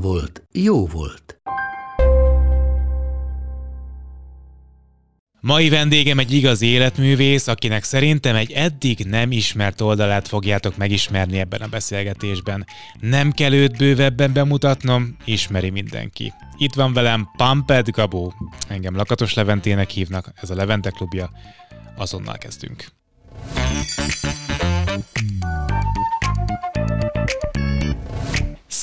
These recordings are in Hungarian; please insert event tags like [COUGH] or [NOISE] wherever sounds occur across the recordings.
volt, jó volt. Mai vendégem egy igazi életművész, akinek szerintem egy eddig nem ismert oldalát fogjátok megismerni ebben a beszélgetésben. Nem kell őt bővebben bemutatnom, ismeri mindenki. Itt van velem Pamped Gabó. Engem Lakatos Leventének hívnak, ez a Levente klubja. Azonnal kezdünk.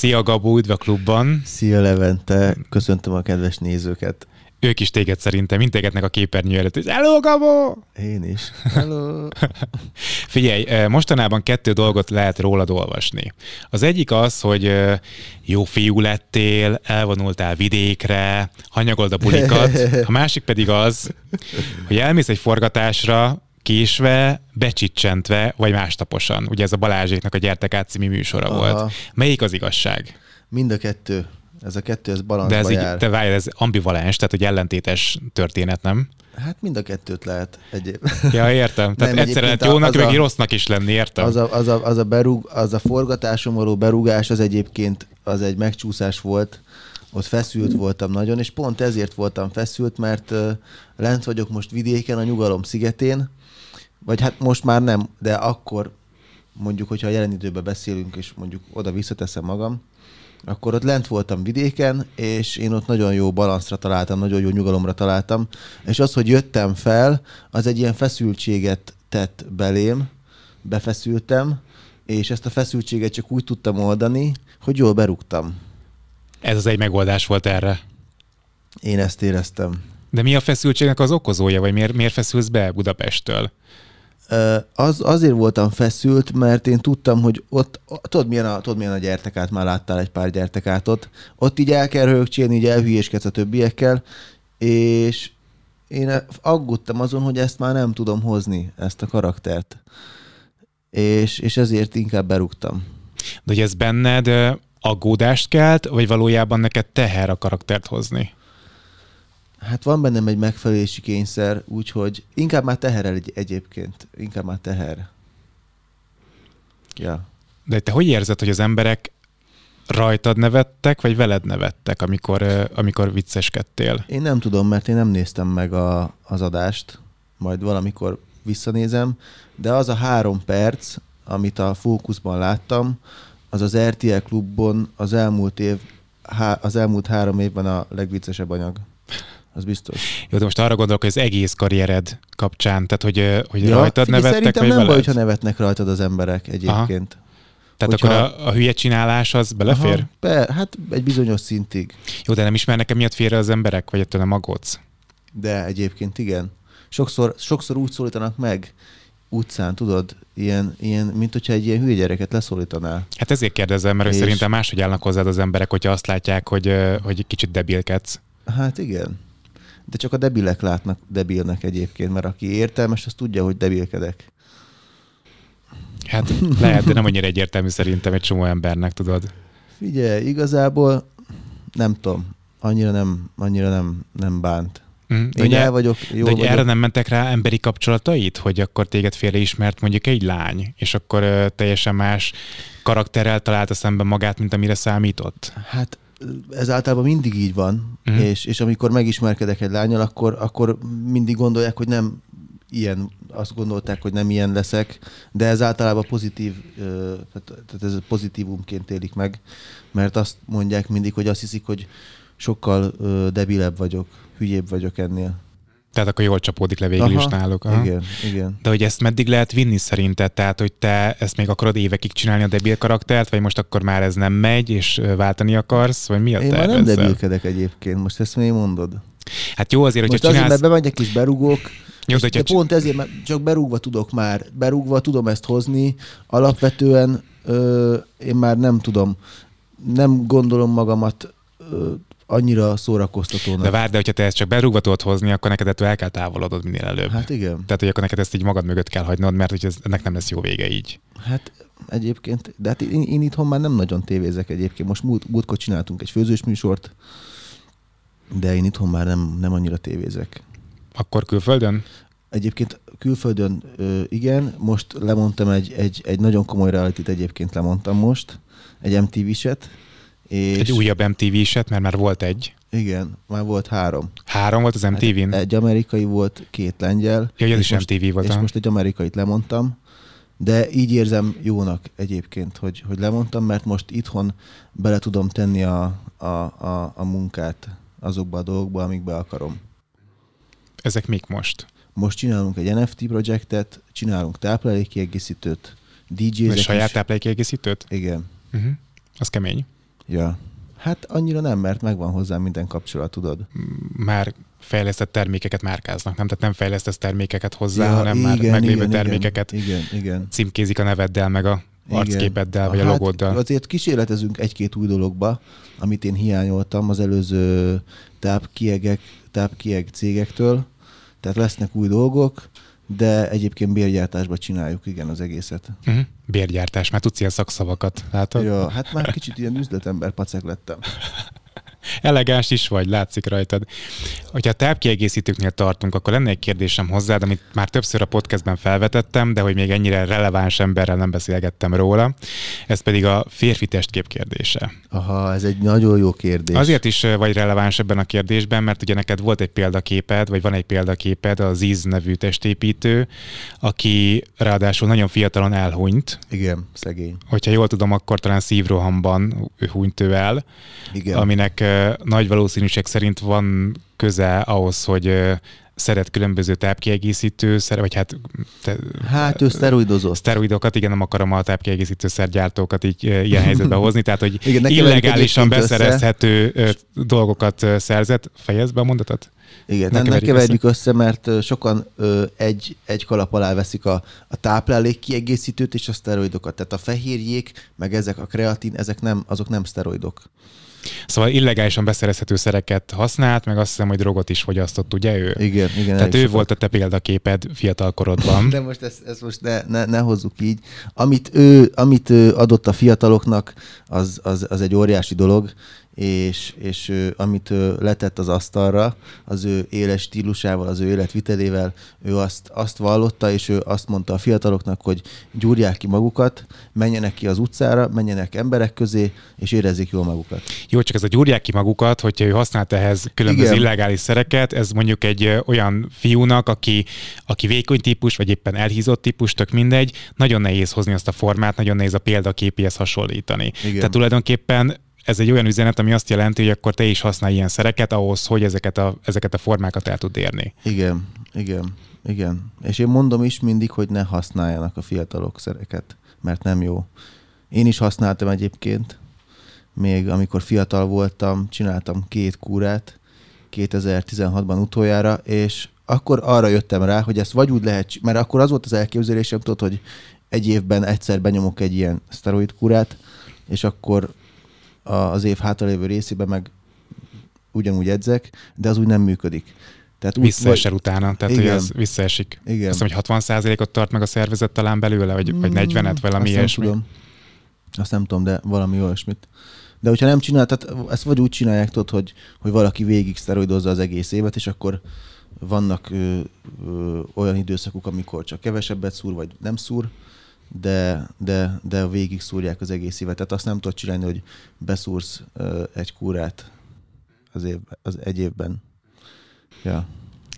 Szia Gabó, üdv a klubban! Szia Levente, köszöntöm a kedves nézőket. Ők is téged szerintem, mintegetnek a képernyő előtt, hogy Hello, Gabó! Én is. Hello! [LAUGHS] Figyelj, mostanában kettő dolgot lehet rólad olvasni. Az egyik az, hogy jó fiú lettél, elvonultál vidékre, hanyagold a bulikat. A másik pedig az, hogy elmész egy forgatásra, késve, becsicsentve, vagy mástaposan. Ugye ez a Balázséknak a Gyertek át című műsora Aha. volt. Melyik az igazság? Mind a kettő. Ez a kettő, ez De balanszba ez így, jár. te várj, ez ambivalens, tehát hogy ellentétes történet, nem? Hát mind a kettőt lehet egyéb. Ja, értem. Tehát Nem, egyszer lehet egyébként jónak, meg a- rossznak is lenni, értem? Az a, az, a, az, a berúg, az a forgatáson való berúgás, az egyébként az egy megcsúszás volt. Ott feszült voltam nagyon, és pont ezért voltam feszült, mert uh, lent vagyok most vidéken, a Nyugalom szigetén, vagy hát most már nem, de akkor mondjuk, hogyha a jelen időben beszélünk, és mondjuk oda visszateszem magam, akkor ott lent voltam vidéken, és én ott nagyon jó balanszra találtam, nagyon jó nyugalomra találtam, és az, hogy jöttem fel, az egy ilyen feszültséget tett belém, befeszültem, és ezt a feszültséget csak úgy tudtam oldani, hogy jól berúgtam. Ez az egy megoldás volt erre. Én ezt éreztem. De mi a feszültségnek az okozója, vagy miért, miért feszülsz be Budapesttől? Az, azért voltam feszült, mert én tudtam, hogy ott, tudod milyen a, tudod milyen a gyertekát, már láttál egy pár gyertekátot, ott így el kell rögcsélni, így elhülyéskedsz a többiekkel, és én aggódtam azon, hogy ezt már nem tudom hozni, ezt a karaktert. És, és ezért inkább berúgtam. De hogy ez benned aggódást kelt, vagy valójában neked teher a karaktert hozni? Hát van bennem egy megfelelési kényszer, úgyhogy inkább már teher egy, egyébként. Inkább már teher. Ja. De te hogy érzed, hogy az emberek rajtad nevettek, vagy veled nevettek, amikor, amikor vicceskedtél? Én nem tudom, mert én nem néztem meg a, az adást, majd valamikor visszanézem, de az a három perc, amit a fókuszban láttam, az az RTL klubban az elmúlt év, há, az elmúlt három évben a legviccesebb anyag. Az biztos. Jó, de most arra gondolok, hogy az egész karriered kapcsán, tehát hogy, hogy Ja, rajtad figyelj, nevettek, szerintem nem veled? baj, hogyha nevetnek rajtad az emberek egyébként. Tehát hogyha- akkor a, a hülye csinálás az belefér? Aha, be, hát egy bizonyos szintig. Jó, de nem ismernek emiatt félre az emberek, vagy ettől nem aggódsz? De egyébként igen. Sokszor, sokszor úgy szólítanak meg utcán, tudod, ilyen, ilyen, mint hogyha egy ilyen hülye gyereket leszólítanál. Hát ezért kérdezem, mert És- szerintem máshogy állnak hozzád az emberek, hogyha azt látják, hogy, hogy kicsit debilkedsz. Hát igen. De csak a debilek látnak debilnek egyébként, mert aki értelmes, az tudja, hogy debilkedek. Hát lehet, de nem annyira egyértelmű szerintem egy csomó embernek, tudod. Figyelj, igazából nem tudom, annyira nem, annyira nem, nem bánt. Mm, De Én ugye, el vagyok, de jó hogy vagyok. erre nem mentek rá emberi kapcsolatait, hogy akkor téged félre ismert mondjuk egy lány, és akkor ö, teljesen más karakterrel találta szemben magát, mint amire számított? Hát ez általában mindig így van, uh-huh. és, és amikor megismerkedek egy lányal, akkor, akkor mindig gondolják, hogy nem ilyen, azt gondolták, hogy nem ilyen leszek, de ez általában pozitív, tehát, ez pozitívumként élik meg, mert azt mondják mindig, hogy azt hiszik, hogy sokkal debilebb vagyok, hülyébb vagyok ennél. Tehát akkor jól csapódik le végül is náluk. Aha. Igen, igen. De hogy ezt meddig lehet vinni szerinted? Tehát, hogy te ezt még akarod évekig csinálni a debil karaktert, vagy most akkor már ez nem megy, és váltani akarsz, vagy mi a Én már nem ezzel? debilkedek egyébként, most ezt még mondod. Hát jó azért, Most hogyha azért, csinálsz... mert bemegyek és berugok, Jó, és de pont ezért, mert csak berúgva tudok már, berúgva tudom ezt hozni, alapvetően ö, én már nem tudom, nem gondolom magamat annyira szórakoztatónak. De várd, de hogyha te ezt csak berúgva tudod hozni, akkor neked ettől el kell távolodod minél előbb. Hát igen. Tehát, hogy akkor neked ezt így magad mögött kell hagynod, mert hogy ez, ennek nem lesz jó vége így. Hát egyébként, de hát én, én itthon már nem nagyon tévézek egyébként. Most múlt, múltkor csináltunk egy főzős műsort, de én itthon már nem, nem annyira tévézek. Akkor külföldön? Egyébként külföldön ö, igen, most lemondtam egy, egy, egy nagyon komoly reality egyébként lemondtam most, egy MTV-set. És Egy újabb MTV-set, mert már volt egy. Igen, már volt három. Három volt az MTV-n? Hát egy amerikai volt, két lengyel. Ja, és is most, MTV volt, És most egy amerikait lemondtam. De így érzem jónak egyébként, hogy, hogy lemondtam, mert most itthon bele tudom tenni a, a, a, a munkát azokba a dolgokba, amikbe akarom. Ezek mik most? Most csinálunk egy NFT projektet, csinálunk táplálékkiegészítőt, DJ-zek saját is. táplálékkiegészítőt? Igen. Uh-huh. Az kemény. Ja. Hát annyira nem, mert megvan hozzá minden kapcsolat, tudod. Már fejlesztett termékeket márkáznak, nem? Tehát nem fejlesztesz termékeket hozzá, Ja, hanem már igen, meglévő igen, termékeket Igen, igen. címkézik a neveddel, meg a arcképeddel, vagy a Hát logóddal. Azért kísérletezünk egy-két új dologba, amit én hiányoltam az előző tápkiegek, tápkieg cégektől. Tehát lesznek új dolgok, de egyébként bérgyártásba csináljuk, igen, az egészet. Uh-huh. Bérgyártás, már tudsz ilyen szakszavakat, látod? Ja, hát már kicsit ilyen üzletember pacek lettem. [LAUGHS] Elegáns is vagy, látszik rajtad. Hogyha a tápkiegészítőknél tartunk, akkor lenne egy kérdésem hozzád, amit már többször a podcastben felvetettem, de hogy még ennyire releváns emberrel nem beszélgettem róla. Ez pedig a férfi testkép kérdése. Aha, ez egy nagyon jó kérdés. Azért is vagy releváns ebben a kérdésben, mert ugye neked volt egy példaképed, vagy van egy példaképed, a Ziz nevű testépítő, aki ráadásul nagyon fiatalon elhunyt. Igen, szegény. Hogyha jól tudom, akkor talán szívrohamban hunyt ő el, Igen. aminek ö, nagy valószínűség szerint van köze ahhoz, hogy szeret különböző tápkiegészítő, szer, vagy hát te, Hát ő szteroidozott. szteroidokat, igen, nem akarom a tápkiegészítőszergyártókat így ilyen [LAUGHS] helyzetbe hozni, tehát hogy Igen, keverjük illegálisan össze. beszerezhető ö, dolgokat szerzett. Fejezd be a mondatot? Igen, Ne ne, ne keverjük keverjük össze, mert sokan ö, egy, egy kalap alá veszik a, a táplálék kiegészítőt és a szteroidokat. Tehát a fehérjék, meg ezek a kreatin, ezek nem, azok nem szteroidok. Szóval illegálisan beszerezhető szereket használt, meg azt hiszem, hogy drogot is fogyasztott, ugye ő? Igen, igen. Tehát ő sokat. volt a te példaképed fiatalkorodban. [LAUGHS] De most ezt, ezt most ne, ne, ne hozzuk így. Amit ő, amit ő adott a fiataloknak, az, az, az egy óriási dolog, és, és ő, amit ő letett az asztalra, az ő éles stílusával, az ő életvitelével, ő azt, azt vallotta, és ő azt mondta a fiataloknak, hogy gyúrják ki magukat, menjenek ki az utcára, menjenek emberek közé, és érezzék jól magukat. Jó, csak ez a gyúrják ki magukat, hogyha ő használt ehhez különböző Igen. illegális szereket, ez mondjuk egy olyan fiúnak, aki, aki vékony típus, vagy éppen elhízott típus, tök mindegy, nagyon nehéz hozni azt a formát, nagyon nehéz a példaképéhez hasonlítani. Igen. Tehát tulajdonképpen ez egy olyan üzenet, ami azt jelenti, hogy akkor te is használj ilyen szereket ahhoz, hogy ezeket a, ezeket a formákat el tud érni. Igen, igen, igen. És én mondom is mindig, hogy ne használjanak a fiatalok szereket, mert nem jó. Én is használtam egyébként, még amikor fiatal voltam, csináltam két kúrát 2016-ban utoljára, és akkor arra jöttem rá, hogy ezt vagy úgy lehet, mert akkor az volt az elképzelésem, tudod, hogy egy évben egyszer benyomok egy ilyen szteroid kúrát, és akkor az év hátralévő részében meg ugyanúgy edzek, de az úgy nem működik. Tehát úgy, Visszaesel utána, tehát hogy Igen. az visszaesik. Igen. Azt hiszem, hogy 60%-ot tart meg a szervezet talán belőle, vagy, vagy 40-et, valami Azt ilyesmi. Nem tudom. Azt nem tudom, de valami olyasmit. De hogyha nem csinál, tehát ezt vagy úgy csinálják, tudod, hogy, hogy valaki végig szteroidozza az egész évet, és akkor vannak ö, ö, olyan időszakok, amikor csak kevesebbet szúr, vagy nem szúr, de, de, de végig szúrják az egész évet. Tehát azt nem tudod csinálni, hogy beszúrsz egy kúrát az, év, az egy évben. Ja.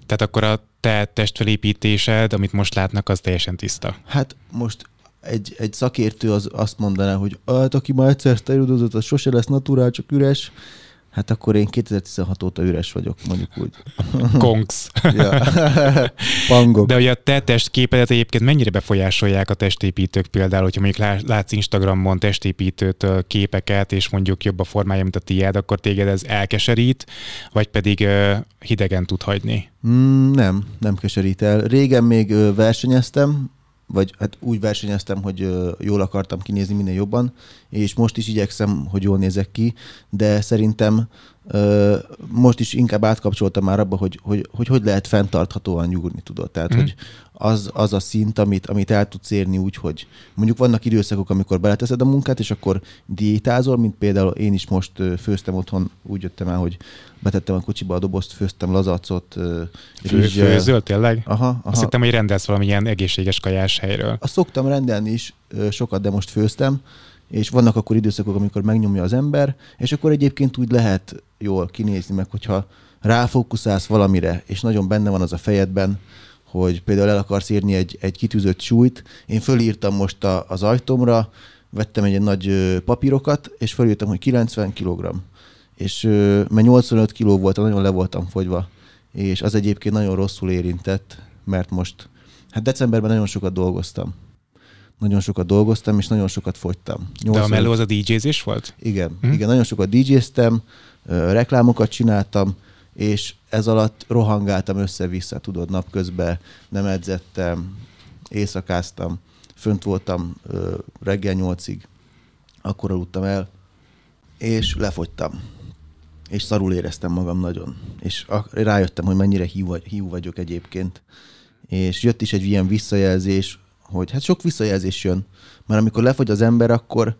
Tehát akkor a te testfelépítésed, amit most látnak, az teljesen tiszta. Hát most egy, egy szakértő az azt mondaná, hogy hát aki már egyszer szteroidozott, az sose lesz naturál, csak üres. Hát akkor én 2016 óta üres vagyok, mondjuk úgy. [LAUGHS] Kongs. [LAUGHS] Ja. Pangok. De hogy a te testképedet egyébként mennyire befolyásolják a testépítők például, hogyha mondjuk lá- látsz Instagramon testépítőtől képeket, és mondjuk jobb a formája, mint a tiéd, akkor téged ez elkeserít, vagy pedig hidegen tud hagyni? Mm, nem, nem keserít el. Régen még versenyeztem, vagy hát úgy versenyeztem, hogy jól akartam kinézni minél jobban, és most is igyekszem, hogy jól nézek ki, de szerintem most is inkább átkapcsoltam már abba, hogy hogy, hogy, hogy lehet fenntarthatóan nyúrni, tudod. Tehát, mm. hogy az, az a szint, amit, amit el tudsz érni úgy, hogy mondjuk vannak időszakok, amikor beleteszed a munkát, és akkor diétázol, mint például én is most főztem otthon, úgy jöttem el, hogy betettem a kocsiba a dobozt, főztem lazacot, Fő, rizssel. főzöl tényleg? Aha, aha. Azt hittem, hogy rendelsz valamilyen egészséges kajás helyről. Azt szoktam rendelni is sokat, de most főztem, és vannak akkor időszakok, amikor megnyomja az ember, és akkor egyébként úgy lehet jól kinézni, meg hogyha ráfókuszálsz valamire, és nagyon benne van az a fejedben, hogy például el akarsz érni egy, egy kitűzött súlyt. Én fölírtam most a, az ajtómra, vettem egy nagy papírokat, és fölírtam, hogy 90 kg. És mert 85 kg volt, nagyon le voltam fogyva, és az egyébként nagyon rosszul érintett, mert most, hát decemberben nagyon sokat dolgoztam. Nagyon sokat dolgoztam, és nagyon sokat fogytam. De a 85 melló az a DJ-zés volt? igen, hm? igen, nagyon sokat DJ-ztem, reklámokat csináltam, és ez alatt rohangáltam össze-vissza, tudod, napközben nem edzettem, éjszakáztam, fönt voltam ö, reggel nyolcig, akkor aludtam el, és lefogytam. És szarul éreztem magam nagyon. És rájöttem, hogy mennyire hiú, hiú vagyok egyébként. És jött is egy ilyen visszajelzés, hogy hát sok visszajelzés jön, mert amikor lefogy az ember, akkor,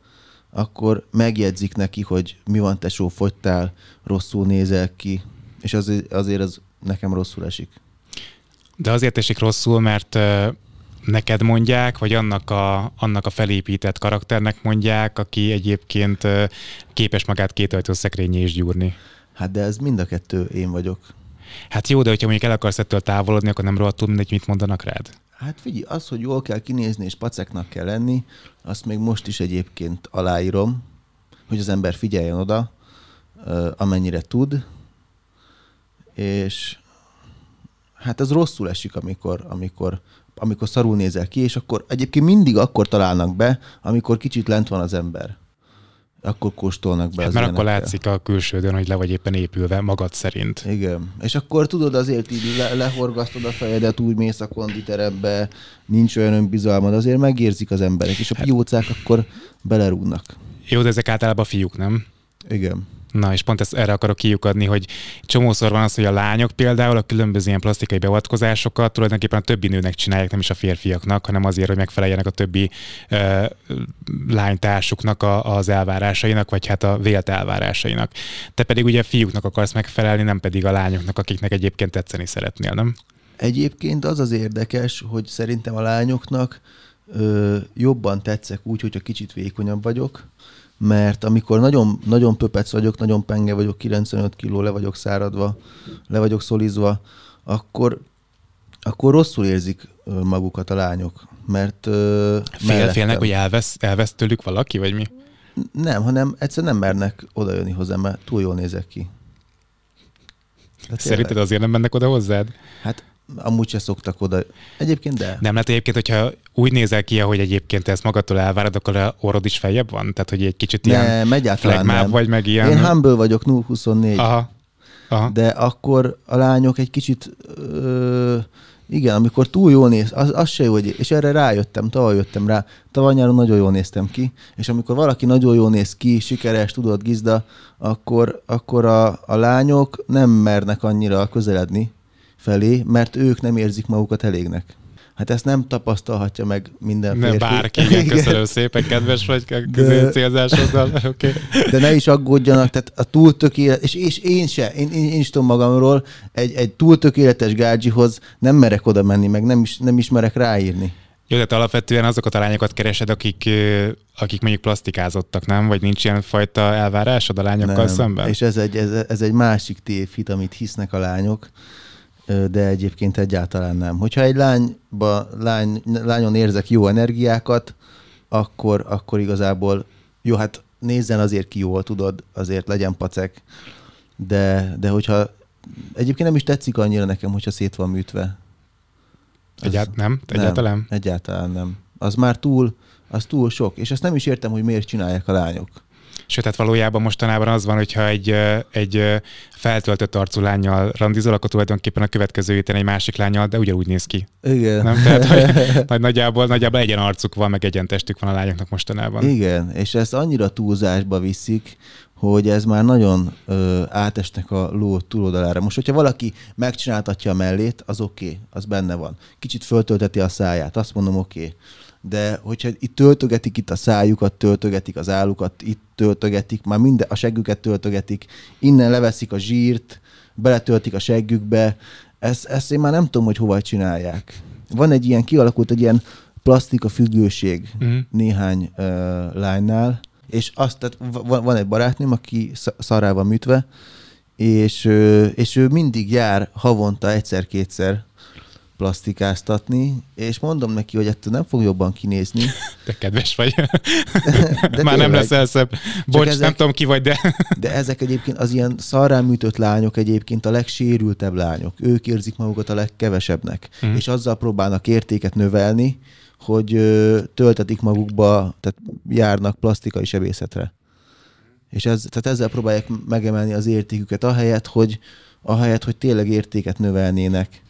akkor megjegyzik neki, hogy mi van tesó, fogytál, rosszul nézel ki, és azért, azért az nekem rosszul esik. De azért esik rosszul, mert neked mondják, vagy annak a, annak a felépített karakternek mondják, aki egyébként képes magát két ajtós szekrényé is gyúrni. Hát de ez mind a kettő én vagyok. Hát jó, de hogyha mondjuk el akarsz ettől távolodni, akkor nem rohadtul mindegy, mit mondanak rád. Hát figyelj, az, hogy jól kell kinézni és paceknak kell lenni, azt még most is egyébként aláírom, hogy az ember figyeljen oda, amennyire tud, és hát az rosszul esik, amikor, amikor, amikor szarul nézel ki, és akkor egyébként mindig akkor találnak be, amikor kicsit lent van az ember. Akkor kóstolnak be Hát mert akkor ilyenekkel. látszik a külsődön, hogy le vagy éppen épülve magad szerint. Igen. És akkor tudod, azért így le, lehorgasztod a fejedet, úgy mész a konditerembe, nincs olyan önbizalmad, azért megérzik az emberek, és a piócák akkor belerúgnak. Jó, de ezek általában fiúk, nem? Igen. Na, és pont ezt erre akarok kiukadni, hogy csomószor van az, hogy a lányok például a különböző ilyen plastikai beavatkozásokat tulajdonképpen a többi nőnek csinálják, nem is a férfiaknak, hanem azért, hogy megfeleljenek a többi ö, lánytársuknak a, az elvárásainak, vagy hát a vélt elvárásainak. Te pedig ugye fiúknak akarsz megfelelni, nem pedig a lányoknak, akiknek egyébként tetszeni szeretnél, nem? Egyébként az az érdekes, hogy szerintem a lányoknak ö, jobban tetszek úgy, hogyha kicsit vékonyabb vagyok, mert amikor nagyon, nagyon pöpec vagyok, nagyon penge vagyok, 95 kiló, le vagyok száradva, le vagyok szolizva, akkor, akkor rosszul érzik magukat a lányok, mert Fél, mellettem. félnek, hogy elvesz, elvesz tőlük valaki, vagy mi? Nem, hanem egyszerűen nem mernek odajönni hozzám, mert túl jól nézek ki. De Szerinted tényleg. azért nem mennek oda hozzád? Hát amúgy se szoktak oda. Egyébként de. Nem lehet egyébként, hogyha úgy nézel ki, hogy egyébként te ezt magadtól elvárad, akkor a orrod is feljebb van? Tehát, hogy egy kicsit ilyen Nem, egyáltalán flagmább vagy, meg ilyen... Én humble vagyok, 0-24. Aha. Aha. De akkor a lányok egy kicsit, ö, igen, amikor túl jól néz, az, az se jó, hogy, és erre rájöttem, tavaly jöttem rá, tavaly nyáron nagyon jól néztem ki, és amikor valaki nagyon jól néz ki, sikeres, tudod, gizda, akkor, akkor a, a lányok nem mernek annyira közeledni felé, mert ők nem érzik magukat elégnek. Hát ezt nem tapasztalhatja meg minden Nem férfi. bárki, igen, köszönöm szépen, kedves vagy célzásoddal. Okay. [LAUGHS] De ne is aggódjanak, tehát a túl tökéletes, és, és én se, én, én, én is tudom magamról, egy, egy túl tökéletes gádzsihoz nem merek oda menni, meg nem is, nem is merek ráírni. Jó, tehát alapvetően azokat a lányokat keresed, akik, akik mondjuk plastikázottak, nem? Vagy nincs ilyen fajta elvárásod a lányokkal szemben? És ez egy, ez, ez egy másik tévhit, amit hisznek a lányok, de egyébként egyáltalán nem. Hogyha egy lányba, lány, lányon érzek jó energiákat, akkor, akkor igazából jó, hát nézzen azért ki jól, tudod, azért legyen pacek, de, de hogyha egyébként nem is tetszik annyira nekem, hogyha szét van műtve. Egyált, nem? Egyáltalán? Nem, egyáltalán nem. Az már túl, az túl sok. És ezt nem is értem, hogy miért csinálják a lányok. Sőt, hát valójában mostanában az van, hogyha egy, egy feltöltött arcú lányjal randizol, akkor tulajdonképpen a következő héten egy másik lányjal, de ugyanúgy néz ki. Igen. Nem? Tehát, hogy [LAUGHS] nagy, nagyjából, nagyjából egyen arcuk van, meg egyen testük van a lányoknak mostanában. Igen, és ezt annyira túlzásba viszik, hogy ez már nagyon ö, átesnek a ló túloldalára. Most, hogyha valaki megcsináltatja a mellét, az oké, okay, az benne van. Kicsit föltölteti a száját, azt mondom oké. Okay. De hogyha itt töltögetik itt a szájukat, töltögetik az állukat, itt töltögetik, már minden, a seggüket töltögetik, innen leveszik a zsírt, beletöltik a seggükbe, ezt, ezt én már nem tudom, hogy hova csinálják. Van egy ilyen, kialakult egy ilyen plastika függőség uh-huh. néhány uh, lánynál, és azt, tehát van, van egy barátnőm, aki szarrá van műtve, és, és ő mindig jár havonta egyszer-kétszer plastikáztatni, és mondom neki, hogy ettől nem fog jobban kinézni. Te kedves vagy. de [LAUGHS] Már nem lesz elszebb. Bocs, ezek, nem tudom ki vagy, de... [LAUGHS] de ezek egyébként az ilyen szarrá műtött lányok egyébként a legsérültebb lányok. Ők érzik magukat a legkevesebbnek, mm. és azzal próbálnak értéket növelni, hogy töltetik magukba, tehát járnak plastikai sebészetre. És ez, tehát ezzel próbálják megemelni az értéküket, ahelyett, hogy, ahelyett, hogy tényleg értéket növelnének.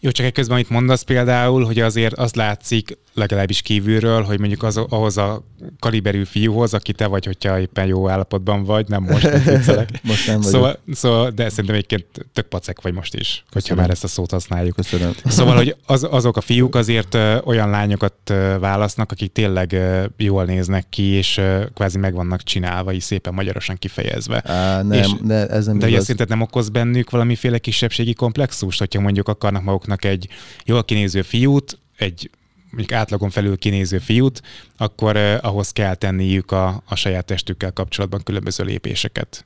Jó, csak közben amit mondasz például, hogy azért az látszik legalábbis kívülről, hogy mondjuk az, ahhoz a kaliberű fiúhoz, aki te vagy, hogyha éppen jó állapotban vagy, nem most, [LAUGHS] most nem vagyok. Szóval, szóval, de szerintem egyébként tök pacek vagy most is, Köszönöm. hogyha már ezt a szót használjuk. Köszönöm. [LAUGHS] Szóval, hogy az, azok a fiúk azért olyan lányokat válasznak, akik tényleg jól néznek ki, és kvázi meg vannak csinálva, így szépen magyarosan kifejezve. Á, nem, és, ne, ez nem de igaz. szerinted nem okoz bennük valamiféle kisebbségi komplexust, hogyha mondjuk akarnak maguknak egy jól kinéző fiút, egy mondjuk átlagon felül kinéző fiút, akkor eh, ahhoz kell tenniük a, a saját testükkel kapcsolatban különböző lépéseket.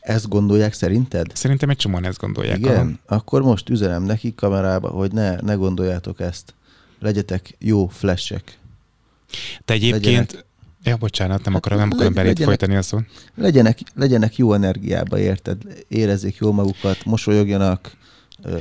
Ezt gondolják szerinted? Szerintem egy csomóan ezt gondolják. Igen? Aha. Akkor most üzenem nekik kamerába, hogy ne, ne gondoljátok ezt. Legyetek jó flashek. Te egyébként... Legyenek... Ja, bocsánat, nem akarom, nem hát akarom belét folytani a szót. Legyenek, legyenek jó energiába, érted? Érezzék jól magukat, mosolyogjanak,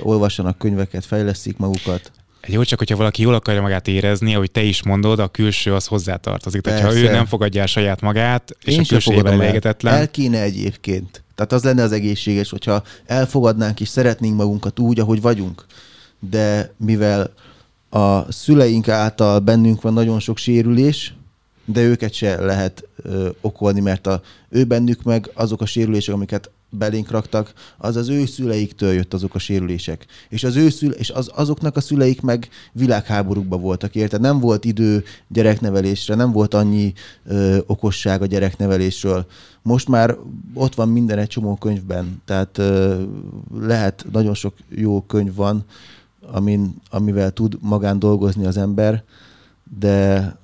olvassanak könyveket, fejlesztik magukat. Jó, csak hogyha valaki jól akarja magát érezni, ahogy te is mondod, a külső az hozzátartozik. Tehát, ha ő nem fogadja el saját magát, és Én a külső elégetetlen. El kéne egyébként. Tehát az lenne az egészséges, hogyha elfogadnánk és szeretnénk magunkat úgy, ahogy vagyunk. De mivel a szüleink által bennünk van nagyon sok sérülés, de őket se lehet ö, okolni, mert a, ő bennük meg azok a sérülések, amiket belénk raktak, az az ő szüleiktől jött azok a sérülések. És, az ő szüle, és az, azoknak a szüleik meg világháborúkban voltak, érted? Nem volt idő gyereknevelésre, nem volt annyi ö, okosság a gyereknevelésről. Most már ott van minden egy csomó könyvben, tehát ö, lehet, nagyon sok jó könyv van, amin, amivel tud magán dolgozni az ember, de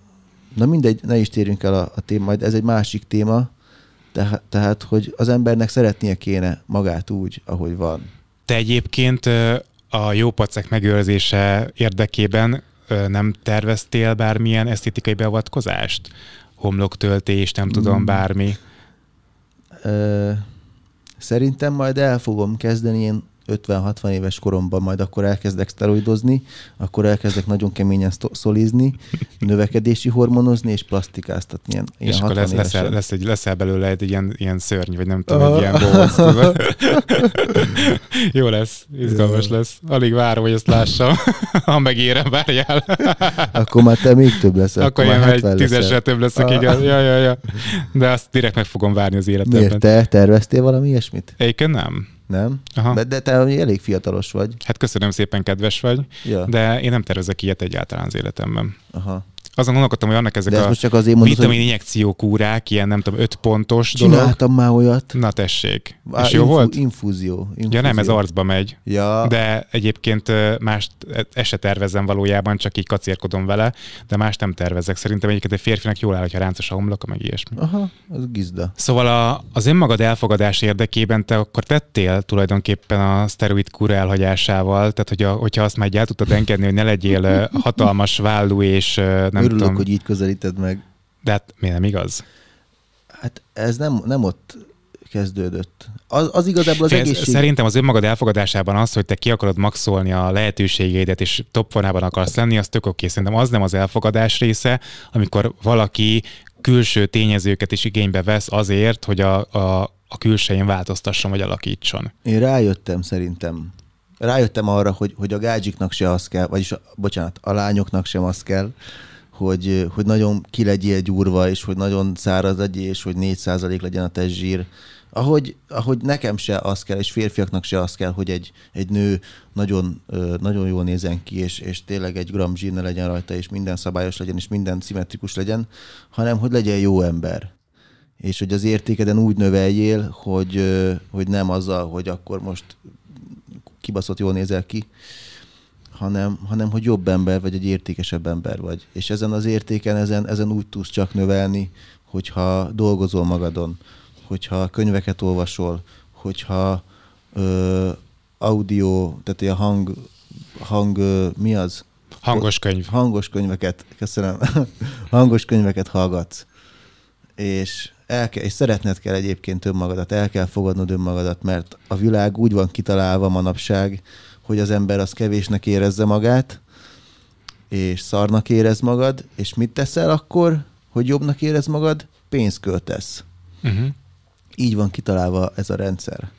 na mindegy, ne is térjünk el a, a téma, majd ez egy másik téma, tehát, tehát, hogy az embernek szeretnie kéne magát úgy, ahogy van. Te egyébként a jó pacek megőrzése érdekében nem terveztél bármilyen esztétikai beavatkozást? Homloktöltés, nem tudom, mm. bármi? Ö, szerintem majd el fogom kezdeni, én 50-60 éves koromban majd akkor elkezdek szteroidozni, akkor elkezdek nagyon keményen szolizni, növekedési hormonozni és plastikáztatni. Ilyen, ilyen és akkor lesz, leszel, lesz, egy, leszel belőle egy ilyen, ilyen szörny, vagy nem tudom, egy ilyen bohóc. [LAUGHS] Jó lesz, izgalmas lesz. Alig várom, hogy ezt lássam, [LAUGHS] ha megérem, várjál. akkor már te még több leszel. Akkor, akkor én egy tízesre több leszek, igen. Ja, ja, ja. De azt direkt meg fogom várni az életemben. Miért? Te terveztél valami ilyesmit? Egyébként nem nem? Aha. De, de te elég fiatalos vagy. Hát köszönöm szépen, kedves vagy, ja. de én nem tervezek ilyet egyáltalán az életemben. Aha azon gondolkodtam, hogy annak ezek De a most csak azért mondod, vitamin injekció kúrák, ilyen nem tudom, öt pontos Csináltam dolog. már olyat. Na tessék. Á, És jó infu- volt? Infúzió, infúzió. Ja nem, ez arcba megy. Ja. De egyébként más, ezt se tervezem valójában, csak így kacérkodom vele, de más nem tervezek. Szerintem egyébként egy férfinak jól áll, hogyha ráncos a homloka, meg ilyesmi. Aha, az gizda. Szóval a, az önmagad elfogadás érdekében te akkor tettél tulajdonképpen a szteroid kúra elhagyásával, tehát hogy a, hogyha azt már el tudtad engedni, hogy ne legyél hatalmas vállú és nem Örülök, tudom. hogy így közelíted meg. De hát miért nem igaz? Hát ez nem, nem ott kezdődött. Az, az igazából az egészség... Szerintem az önmagad elfogadásában az, hogy te ki akarod maxolni a lehetőségeidet, és top formában akarsz lenni, az tök oké. Szerintem az nem az elfogadás része, amikor valaki külső tényezőket is igénybe vesz azért, hogy a, a, a külsején változtasson vagy alakítson. Én rájöttem szerintem. Rájöttem arra, hogy, hogy a gádzsiknak se az kell, vagyis, a, bocsánat, a lányoknak sem az kell, hogy, hogy nagyon ki legyél gyúrva, és hogy nagyon száraz legyél, és hogy 4% legyen a testzsír. Ahogy, ahogy nekem se az kell, és férfiaknak se az kell, hogy egy, egy nő nagyon, nagyon jól nézen ki, és, és tényleg egy gram zsír ne legyen rajta, és minden szabályos legyen, és minden szimmetrikus legyen, hanem hogy legyen jó ember. És hogy az értékeden úgy növeljél, hogy, hogy nem azzal, hogy akkor most kibaszott jól nézel ki, hanem, hanem hogy jobb ember vagy, egy értékesebb ember vagy. És ezen az értéken, ezen, ezen úgy tudsz csak növelni, hogyha dolgozol magadon, hogyha könyveket olvasol, hogyha ö, audio, tehát a hang, hang mi az? Hangos könyv. Hangos könyveket, köszönöm, [LAUGHS] hangos könyveket hallgatsz. És, el kell, és szeretned kell egyébként önmagadat, el kell fogadnod önmagadat, mert a világ úgy van kitalálva manapság, hogy az ember az kevésnek érezze magát, és szarnak érez magad, és mit teszel akkor, hogy jobbnak érez magad? Pénzt költesz. Uh-huh. Így van kitalálva ez a rendszer.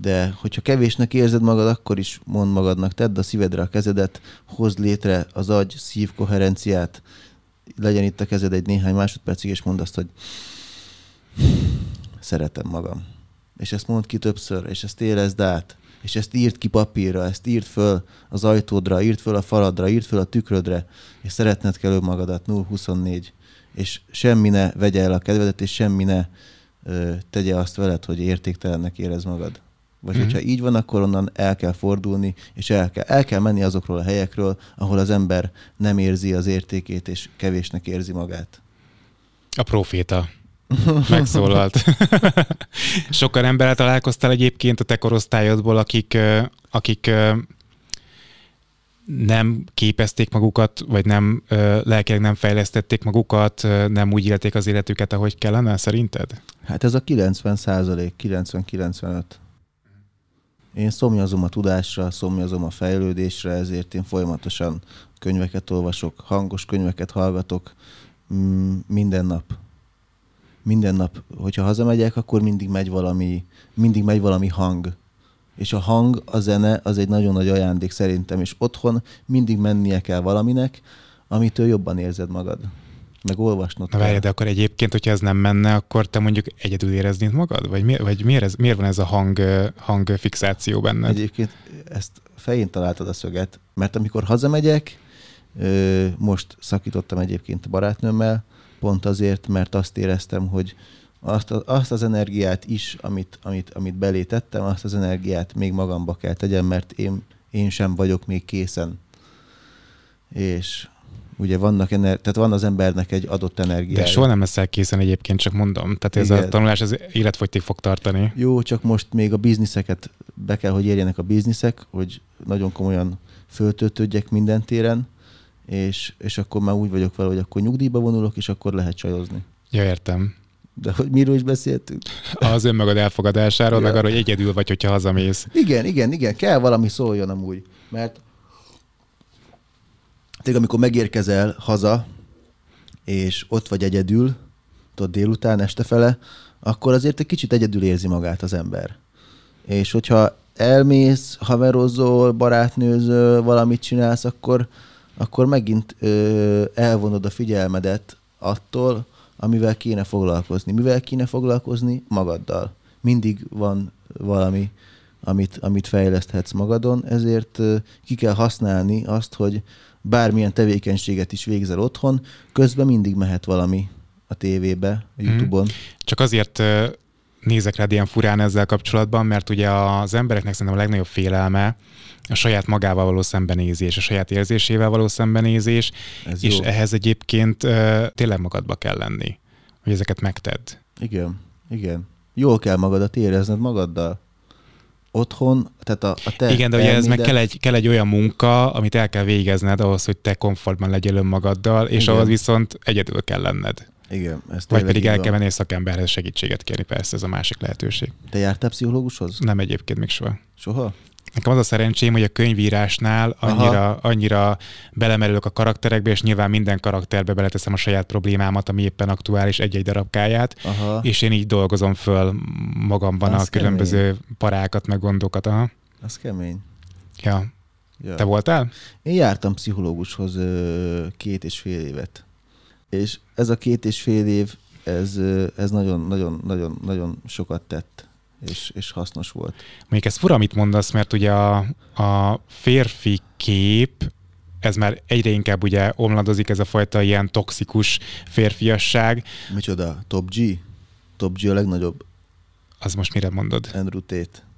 De hogyha kevésnek érzed magad, akkor is mond magadnak, tedd a szívedre a kezedet, hozd létre az agy szív koherenciát, legyen itt a kezed egy néhány másodpercig, és mondd azt, hogy szeretem magam. És ezt mondd ki többször, és ezt érezd át, és ezt írt ki papírra, ezt írt föl az ajtódra, írt föl a faladra, írt föl a tükrödre, és szeretned kell önmagadat 024, és semmi ne vegye el a kedvedet, és semmi ne ö, tegye azt veled, hogy értéktelennek érez magad. Vagy mm-hmm. hogyha így van, akkor onnan el kell fordulni, és el kell, el kell menni azokról a helyekről, ahol az ember nem érzi az értékét, és kevésnek érzi magát. A proféta [LAUGHS] megszólalt. [LAUGHS] Sokan emberrel találkoztál egyébként a te korosztályodból, akik, akik nem képezték magukat, vagy nem lelkileg nem fejlesztették magukat, nem úgy élték az életüket, ahogy kellene, szerinted? Hát ez a 90 százalék, 90-95. Én szomjazom a tudásra, szomjazom a fejlődésre, ezért én folyamatosan könyveket olvasok, hangos könyveket hallgatok mm, minden nap minden nap, hogyha hazamegyek, akkor mindig megy valami, mindig megy valami hang. És a hang, a zene az egy nagyon nagy ajándék szerintem, és otthon mindig mennie kell valaminek, amitől jobban érzed magad. Meg olvasnod Na várj, de akkor egyébként, hogyha ez nem menne, akkor te mondjuk egyedül éreznéd magad? Vagy, mi, vagy miért, ez, miért van ez a hang, hang fixáció benned? Egyébként ezt fején találtad a szöget, mert amikor hazamegyek, most szakítottam egyébként a barátnőmmel, pont azért, mert azt éreztem, hogy azt, azt az energiát is, amit, amit, amit belé tettem, azt az energiát még magamba kell tegyem, mert én, én sem vagyok még készen. És ugye vannak ener- tehát van az embernek egy adott energiája. De soha nem leszel készen egyébként, csak mondom. Tehát ez Igen. a tanulás az életfogytig fog tartani. Jó, csak most még a bizniszeket be kell, hogy érjenek a bizniszek, hogy nagyon komolyan föltöltődjek minden téren, és, és akkor már úgy vagyok vele, hogy akkor nyugdíjba vonulok, és akkor lehet csajozni. Ja, értem. De hogy miről is beszéltünk? Az önmagad elfogadásáról, ja. meg arról, hogy egyedül vagy, hogyha hazamész. Igen, igen, igen, kell valami szóljon amúgy, mert tényleg amikor megérkezel haza, és ott vagy egyedül, tudod, délután, este fele, akkor azért egy kicsit egyedül érzi magát az ember. És hogyha elmész, haverozol, barátnőzöl, valamit csinálsz, akkor, akkor megint ö, elvonod a figyelmedet attól, amivel kéne foglalkozni. Mivel kéne foglalkozni? Magaddal. Mindig van valami, amit, amit fejleszthetsz magadon, ezért ö, ki kell használni azt, hogy bármilyen tevékenységet is végzel otthon, közben mindig mehet valami a tévébe, a mhm. YouTube-on. Hmm. Csak azért nézek rád ilyen furán ezzel kapcsolatban, mert ugye az embereknek szerintem a legnagyobb félelme a saját magával való szembenézés, a saját érzésével való szembenézés, Ez és jó. ehhez egyébként uh, tényleg magadba kell lenni, hogy ezeket megtedd. Igen, igen. Jól kell magadat érezned magaddal. Otthon, tehát a, a te Igen, de ugye ez meg kell egy, kell egy olyan munka, amit el kell végezned ahhoz, hogy te komfortban legyél önmagaddal, és igen. ahhoz viszont egyedül kell lenned. Igen. Ez Vagy pedig el kell menni szakemberhez segítséget kérni, persze ez a másik lehetőség. Te jártál pszichológushoz? Nem egyébként még soha. Soha? Nekem az a szerencsém, hogy a könyvírásnál annyira, annyira belemerülök a karakterekbe, és nyilván minden karakterbe beleteszem a saját problémámat, ami éppen aktuális egy-egy darabkáját, Aha. és én így dolgozom föl magamban Az a különböző parákat, meg gondokat. Aha. Az kemény. Ja. Ja. Te voltál? Én jártam pszichológushoz két és fél évet. És ez a két és fél év, ez, ez nagyon, nagyon, nagyon, nagyon sokat tett, és, és hasznos volt. Mondjuk ez fura, amit mondasz, mert ugye a, a férfi kép, ez már egyre inkább ugye omladozik ez a fajta ilyen toxikus férfiasság. Micsoda? Top G? Top G a legnagyobb Az most mire mondod? Andrew Tate.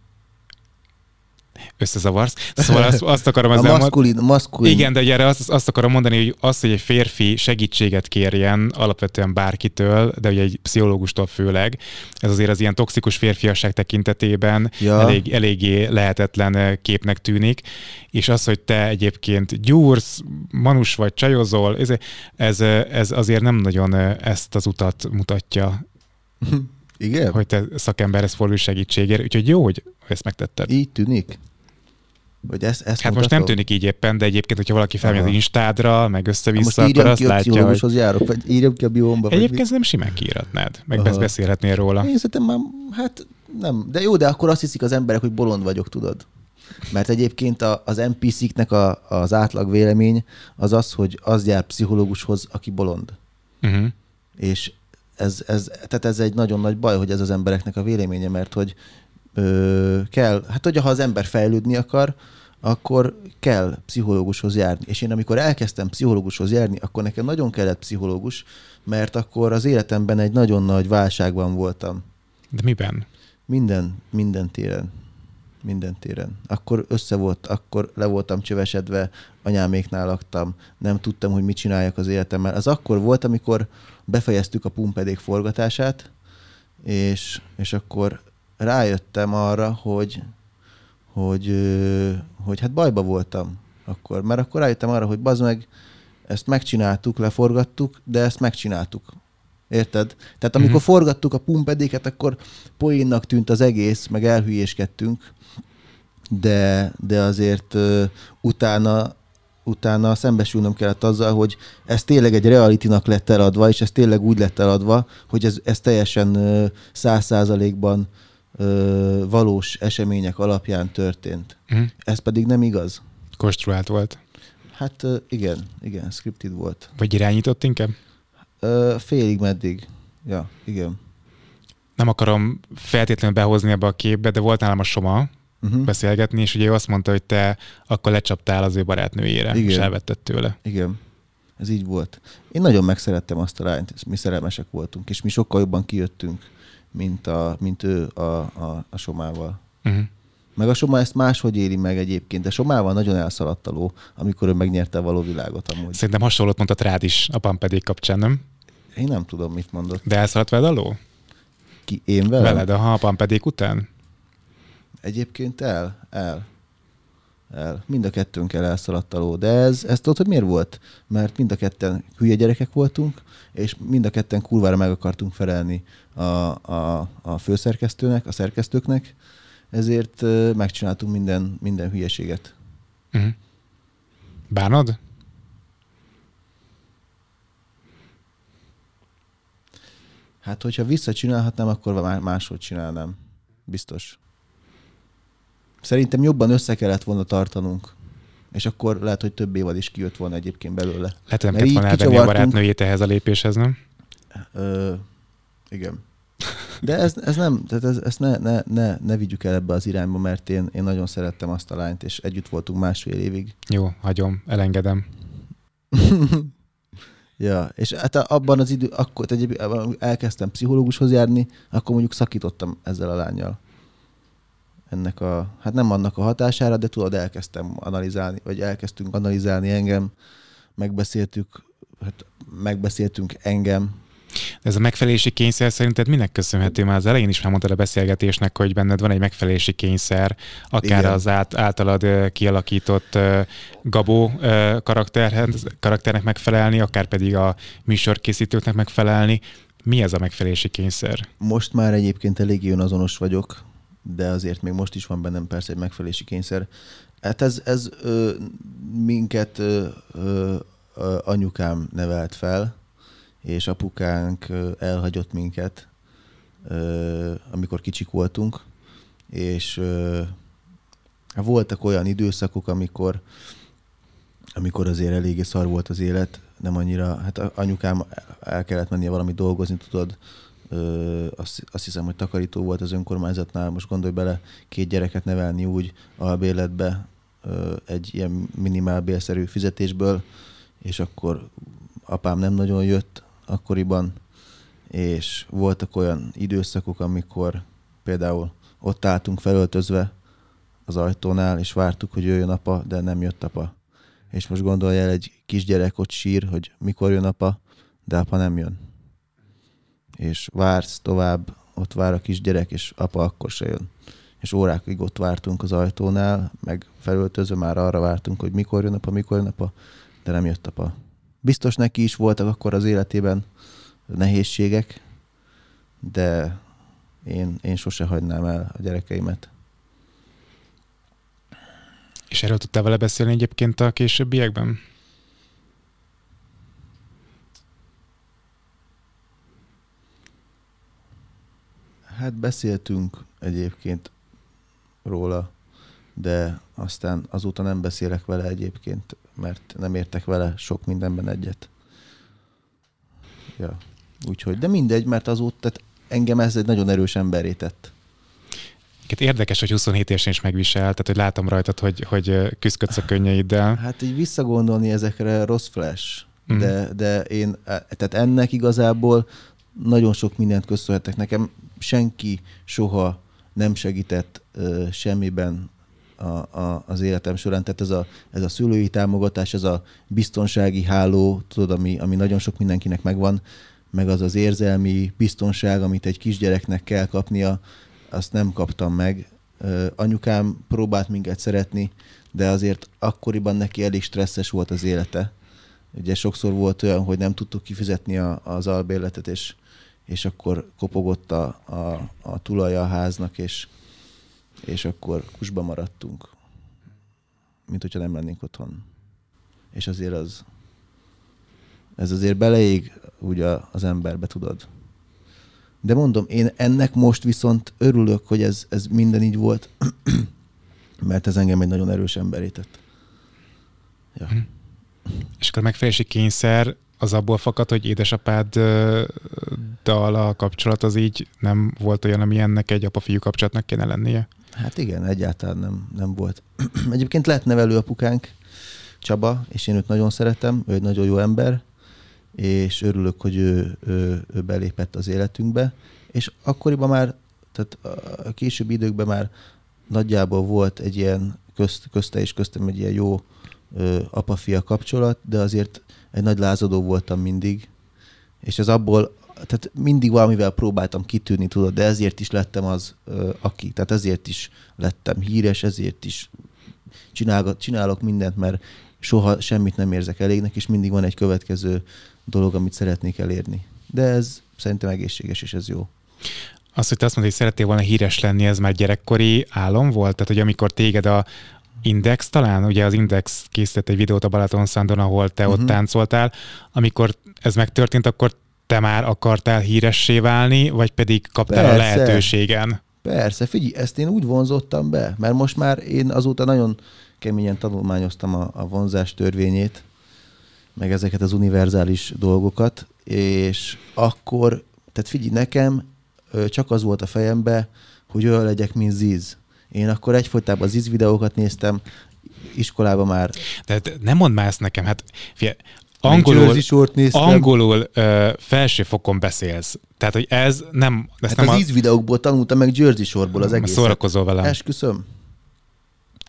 Összezavarsz. Szóval azt, azt akarom A ezzel mond- maszkulin, maszkulin. Igen, de ugye erre azt, azt akarom mondani, hogy az, hogy egy férfi segítséget kérjen alapvetően bárkitől, de ugye egy pszichológustól főleg, ez azért az ilyen toxikus férfiasság tekintetében Ja. elég, eléggé lehetetlen eh, képnek tűnik, és az, hogy te egyébként gyúrsz, manus vagy csajozol, ez, ez, eh, ez azért nem nagyon eh, ezt az utat mutatja, [LAUGHS] Igen? hogy te szakemberhez fordulj segítségért, úgyhogy jó, hogy ezt megtetted. Így tűnik? Hogy ezt, ezt Hát most nem mutatom? tűnik így éppen, de egyébként, hogyha valaki felmegy az. Instádra, meg Hát össze-vissza, Most akkor azt látja, hogy járok, vagy írjam ki a biomba. egyébként nem simán kiíratnád, meg. Aha. beszélhetnél róla. Én szerintem már, hát nem. De jó, de akkor azt hiszik az emberek, hogy bolond vagyok, tudod? Mert egyébként a, az NPC-knek a, az átlag vélemény az az, hogy az jár pszichológushoz, aki bolond. Uh-huh. És ez, ez, tehát ez egy nagyon nagy baj, hogy ez az embereknek a véleménye, mert hogy ö, kell, hát hogy ha az ember fejlődni akar, akkor kell pszichológushoz járni. És én amikor elkezdtem pszichológushoz járni, akkor nekem nagyon kellett pszichológus, mert akkor az életemben egy nagyon nagy válságban voltam. De miben? Minden, minden téren. Minden téren. Akkor össze volt, akkor le voltam csövesedve, anyáméknál laktam, nem tudtam, hogy mit csináljak az életemmel. Az akkor volt, amikor befejeztük a pumpedék forgatását, és, és akkor rájöttem arra, hogy, hogy, hogy hát bajba voltam akkor. Mert akkor rájöttem arra, hogy bazd meg, ezt megcsináltuk, leforgattuk, de ezt megcsináltuk. Érted? Tehát amikor Mhm. forgattuk a pumpedéket, akkor poénnak tűnt az egész, meg elhülyéskedtünk, de, de azért uh, utána utána szembesülnöm kellett azzal, hogy ez tényleg egy realitynak lett eladva, és ez tényleg úgy lett eladva, hogy ez, ez teljesen száz százalékban valós események alapján történt. Uh-huh. Ez pedig nem igaz. Konstruált volt. Hát igen, igen, scripted volt. Vagy irányított inkább? Félig meddig. Ja, igen. Nem akarom feltétlenül behozni ebbe a képbe, de volt nálam a Soma Uh-huh. beszélgetni, és ugye ő azt mondta, hogy te akkor lecsaptál az ő barátnőjére, Igen. és elvetted tőle. Igen, ez így volt. Én nagyon megszerettem azt a lányt, mi szerelmesek voltunk, és mi sokkal jobban kijöttünk, mint, a, mint ő a, a, a Somával. Uh-huh. Meg a Soma ezt máshogy éli meg egyébként, de Somával nagyon elszaladt a ló, amikor ő megnyerte a való világot amúgy. Szerintem hasonlót mondtad rád is a Pampedék kapcsán, nem? Én nem tudom, mit mondott. De elszaladt veled a ló? Ki, én velem? Veled, aha, a Pampedék után? Egyébként el, el. El. Mind a kettőnkkel elszaladt a ló. De ez, ez tudod, hogy miért volt? Mert mind a ketten hülye gyerekek voltunk, és mind a ketten kurvára meg akartunk felelni a, a, a főszerkesztőnek, a szerkesztőknek, ezért megcsináltunk minden, minden hülyeséget. Uh-huh. Bánod? Hát, hogyha visszacsinálhatnám, akkor má- máshogy csinálnám. Biztos. Szerintem jobban össze kellett volna tartanunk. És akkor lehet, hogy több évad is kijött volna egyébként belőle. Lehet, hogy nem kellett volna elvenni a barátnőjét ehhez a lépéshez, nem? Ö, igen. De ez, ez nem, tehát ez, ezt ne, ne, ne, ne vigyük el ebbe az irányba, mert én, én nagyon szerettem azt a lányt, és együtt voltunk másfél évig. Jó, hagyom, elengedem. [LAUGHS] Ja, és hát abban az idő, akkor egyébként elkezdtem pszichológushoz járni, akkor mondjuk szakítottam ezzel a lányjal. Ennek a, hát nem annak a hatására, de tudod, elkezdtem analizálni, vagy elkezdtünk analizálni engem, megbeszéltük, hát megbeszéltünk engem, De ez a megfelelési kényszer szerinted minek köszönhető? Már az elején is elmondtad a beszélgetésnek, hogy benned van egy megfelelési kényszer, akár Igen. az át, általad kialakított Gabó karakternek megfelelni, akár pedig a műsorkészítőknek megfelelni. Mi ez a megfelelési kényszer? Most már egyébként eléggé önazonos vagyok, de azért még most is van bennem persze egy megfelelési kényszer. Hát ez, ez ö, minket ö, ö, anyukám nevelt fel, és apukánk elhagyott minket, ö, amikor kicsik voltunk, és ö, voltak olyan időszakok, amikor amikor azért eléggé szar volt az élet, nem annyira, hát anyukám el kellett mennie valami dolgozni, tudod, ö, azt, azt hiszem, hogy takarító volt az önkormányzatnál, most gondolj bele, két gyereket nevelni úgy albérletbe, ö, egy ilyen minimálbélszerű fizetésből, és akkor apám nem nagyon jött akkoriban, és voltak olyan időszakok, amikor például ott álltunk felöltözve az ajtónál, és vártuk, hogy jöjjön apa, de nem jött apa és most gondolja el egy kisgyerek ott sír, hogy mikor jön apa, de apa nem jön. És vársz tovább, ott vár a kisgyerek, és apa akkor se jön. És órákig ott vártunk az ajtónál, meg felöltözve már arra vártunk, hogy mikor jön apa, mikor jön apa, de nem jött apa. Biztos neki is voltak akkor az életében nehézségek, de én, én sose hagynám el a gyerekeimet. És erről tudtál vele beszélni egyébként a későbbiekben? Hát beszéltünk egyébként róla, de aztán azóta nem beszélek vele egyébként, mert nem értek vele sok mindenben egyet. Ja, úgyhogy, de mindegy, mert azóta tehát engem ez egy nagyon erős emberé tett. Érdekes, hogy 27 évesen is megvisel, tehát hogy látom rajtad, hogy, hogy küzdködsz a könnyeiddel. Hát így visszagondolni ezekre rossz flash, mm. de, de én, e, tehát ennek igazából nagyon sok mindent köszönhetek. Nekem senki soha nem segített uh, semmiben a, a, az életem során. Tehát ez a, ez a szülői támogatás, ez a biztonsági háló, tudod, ami, ami nagyon sok mindenkinek megvan, meg az az érzelmi biztonság, amit egy kisgyereknek kell kapnia, azt nem kaptam meg. Anyukám próbált minket szeretni, de azért akkoriban neki elég stresszes volt az élete. Ugye sokszor volt olyan, hogy nem tudtuk kifizetni a, az albérletet, és, és akkor kopogott a, a, a tulaja a háznak, és, és akkor kusba maradtunk. Mint hogyha nem lennénk otthon. És azért az, ez azért beleég úgy a, az emberbe, tudod. De mondom, én ennek most viszont örülök, hogy ez, ez minden így volt, [CLEARS THROAT] mert ez engem egy nagyon erős emberített. Ja. Hm. És akkor megfelelési kényszer az abból fakad, hogy édesapáddal a kapcsolat az így nem volt olyan, ami ennek egy apa-fiú kapcsolatnak kéne lennie? Hát igen, egyáltalán nem, nem volt. [CLEARS THROAT] Egyébként lett nevelőapukánk, Csaba, és én őt nagyon szeretem, ő egy nagyon jó ember, és örülök, hogy ő, ő, ő belépett az életünkbe, és akkoriban már, tehát a későbbi időkben már nagyjából volt egy ilyen közt, közte és köztem egy ilyen jó apa-fia kapcsolat, de azért egy nagy lázadó voltam mindig, és ez abból, tehát mindig valamivel próbáltam kitűnni, tudod, de ezért is lettem az, aki, tehát ezért is lettem híres, ezért is csinálok, csinálok mindent, mert soha semmit nem érzek elégnek, és mindig van egy következő dolog, amit szeretnék elérni. De ez szerintem egészséges, és ez jó. Az, hogy te azt mondod, hogy szerettél volna híres lenni, ez már gyerekkori álom volt? Tehát, hogy amikor téged a Index talán, ugye az Index készített egy videót a Balaton Szándon, ahol te uh-huh. ott mhm. táncoltál, amikor ez megtörtént, akkor te már akartál híressé válni, vagy pedig kaptál Persze. a lehetőségen? Persze, figyelj, ezt én úgy vonzottam be, mert most már én azóta nagyon keményen tanulmányoztam a, a vonzás törvényét, meg ezeket az univerzális dolgokat, és akkor, tehát figyelj, nekem csak az volt a fejembe, hogy olyan legyek, mint Ziz. Én akkor egyfolytában Ziz videókat néztem, iskolában már. Tehát nem mondd már ezt nekem, hát fia, angolul, angolul ö, felső fokon beszélsz. Tehát, hogy ez nem... Ez hát nem az a... íz videókból tanultam meg Jersey sorból az egész. Szórakozol velem. Esküszöm.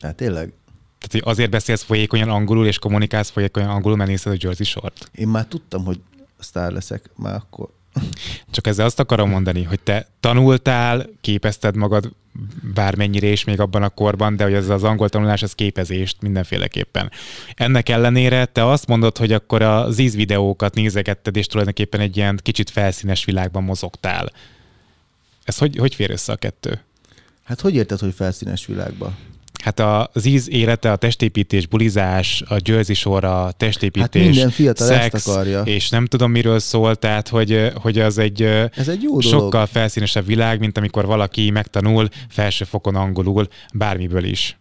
Hát tényleg. Tehát, hogy azért beszélsz folyékonyan angolul, és kommunikálsz folyékonyan angolul, mert nézted a Jersey Short. Én már tudtam, hogy sztár leszek, már akkor. Csak ezzel azt akarom mondani, hogy te tanultál, képezted magad bármennyire is még abban a korban, de hogy ez az angol tanulás, ez képezést mindenféleképpen. Ennek ellenére te azt mondod, hogy akkor a Ziz videókat nézegetted, és tulajdonképpen egy ilyen kicsit felszínes világban mozogtál. Ez hogy, hogy fér össze a kettő? Hát hogy érted, hogy felszínes világba? Hát az íz élete, a testépítés, bulizás, a Jersey Shore, a testépítés, Hát minden fiatal ezt szex, akarja. és nem tudom miről szól, tehát hogy, hogy az egy Ez egy jó dolog. sokkal felszínesebb világ, mint amikor valaki megtanul felső fokon angolul bármiből is.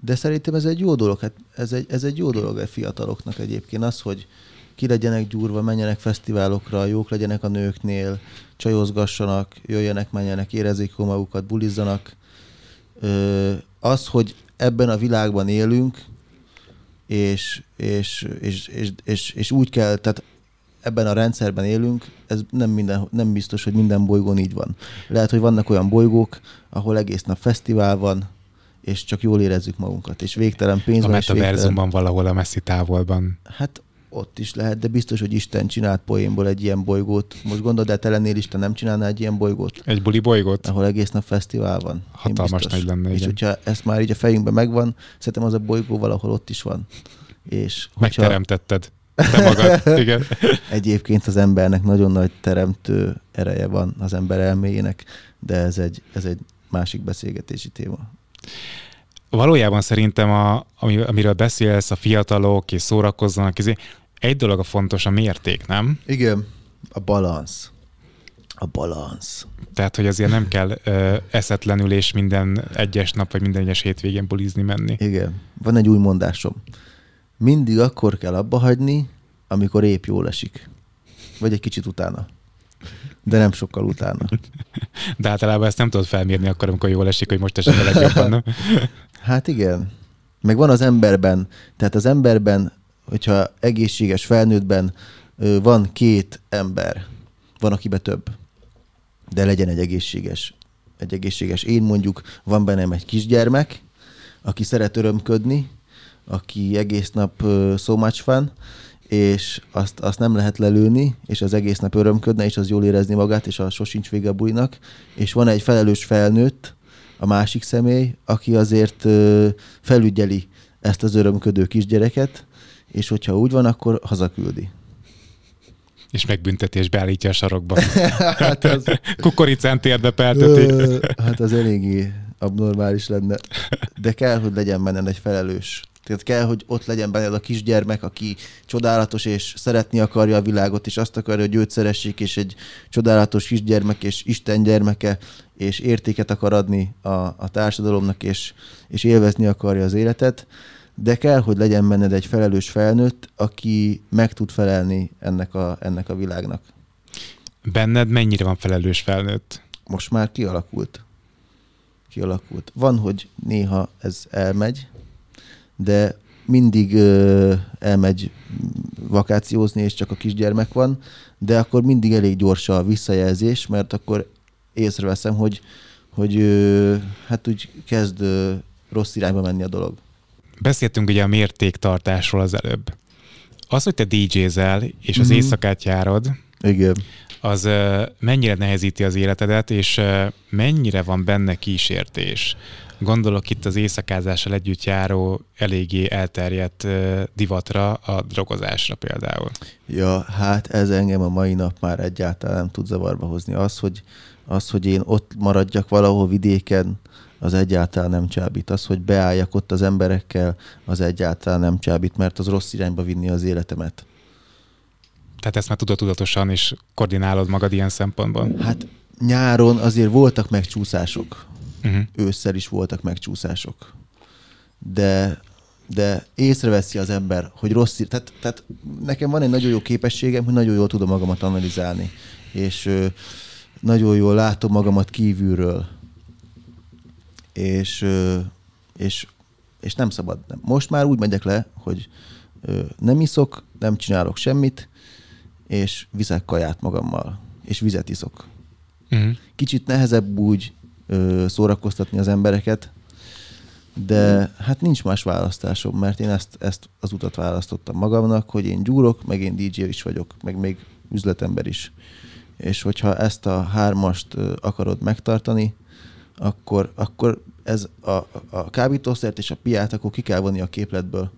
De szerintem ez egy jó dolog. Hát ez egy, ez egy jó dolog a fiataloknak egyébként. Az, hogy ki legyenek gyúrva, menjenek fesztiválokra, jók legyenek a nőknél, csajozgassanak, jöjjenek, menjenek, érezzék magukat, bulizzanak. Ö, az, hogy ebben a világban élünk, és, és, és, és, és, és úgy kell, tehát ebben a rendszerben élünk, ez nem, minden, nem biztos, hogy minden bolygón így van. Lehet, hogy vannak olyan bolygók, ahol egész nap fesztivál van, és csak jól érezzük magunkat, és végtelen pénz A van, végtelen... metaverzumban valahol a messzi távolban. Hát ott is lehet, de biztos, hogy Isten csinált poénból egy ilyen bolygót. Most gondold el, te lennél Isten, nem csinálná egy ilyen bolygót? Egy buli bolygót? ahol egész nap fesztivál van. Hatalmas nagy lenne, És igen. hogyha ezt már így a fejünkben megvan, szerintem az a bolygó valahol ott is van. És hogyha Megteremtetted. Te magad. [LAUGHS] Igen. egyébként az embernek nagyon nagy teremtő ereje van az ember elméjének, de ez egy, ez egy másik beszélgetési téma. Valójában szerintem, a, ami, amiről beszélsz, a fiatalok és szórakozzanak, izé, egy dolog a fontos, a mérték, nem? Igen. A balansz. A balansz. Tehát, hogy azért nem kell ö, eszetlenül és minden egyes nap, vagy minden egyes hétvégén bulizni menni. Igen. Van egy új mondásom. Mindig akkor kell abba hagyni, amikor épp jól esik. Vagy egy kicsit utána. De nem sokkal utána. De általában ezt nem tudod felmérni akkor, amikor jól esik, hogy most esik a legjobban. Nem? [LAUGHS] Hát igen. Meg van az emberben, tehát az emberben, hogyha egészséges felnőttben van két ember, van akiben több, de legyen egy egészséges, egy egészséges. Én mondjuk, van bennem egy kisgyermek, aki szeret örömködni, aki egész nap so much fun, és azt, azt nem lehet lelőni, és az egész nap örömködne, és az jól érezni magát, és az sosincs vége a bulinak, és van egy felelős felnőtt, a másik személy, aki azért felügyeli ezt az örömködő kisgyereket, és hogyha úgy van, akkor hazaküldi. És megbüntetés beállítja a sarokba. [LAUGHS] hát az, Kukoricán pelteti. ö, hát az eléggé abnormális lenne. De kell, hogy legyen benned egy felelős. Tehát kell, hogy ott legyen benned a kisgyermek, aki csodálatos, és szeretni akarja a világot, és azt akarja, hogy őt szeressék, és egy csodálatos kisgyermek, és Isten gyermeke, és értéket akar adni a, a társadalomnak, és, és élvezni akarja az életet. De kell, hogy legyen benned egy felelős felnőtt, aki meg tud felelni ennek a, ennek a világnak. Benned mennyire van felelős felnőtt? most már kialakult. Kialakult. Van, hogy néha ez elmegy, de mindig ö, elmegy vakációzni, és csak a kisgyermek van, de akkor mindig elég gyors a visszajelzés, mert akkor észreveszem, hogy, hogy ö, hát úgy kezd ö, rossz irányba menni a dolog. Beszéltünk ugye a mértéktartásról az előbb. Az, hogy te DJ-zel, és az Mhm. éjszakát járod, Igen. az mennyire nehezíti az életedet, és mennyire van benne kísértés? Gondolok itt az éjszakázással együtt járó, eléggé elterjedt divatra, a drogozásra például. Ja, hát ez engem a mai nap már egyáltalán nem tud zavarba hozni. Az, hogy, az, hogy én ott maradjak valahol vidéken, az egyáltalán nem csábít. Az, hogy beálljak ott az emberekkel, az egyáltalán nem csábít, mert az rossz irányba vinni az életemet. Tehát ezt már tudod tudatosan, és koordinálod magad ilyen szempontból. Hát nyáron azért voltak megcsúszások. Uh-huh. Ősszel is voltak megcsúszások. De, de észreveszi az ember, hogy rossz ír... Tehát, tehát nekem van egy nagyon jó képességem, hogy nagyon jól tudom magamat analizálni. És ö, nagyon jól látom magamat kívülről. És, és, és nem szabad. Most már úgy megyek le, hogy nem iszok, nem csinálok semmit, és viszek kaját magammal, és vizet iszok Uh-huh. kicsit nehezebb úgy ö, szórakoztatni az embereket, de hát nincs más választásom, mert én ezt, ezt az utat választottam magamnak, hogy én gyúrok, meg én DJ is vagyok, meg még üzletember is. És hogyha ezt a hármast akarod megtartani, akkor, akkor ez a, a kábítószert és a piát akkor ki kell vonni a képletből.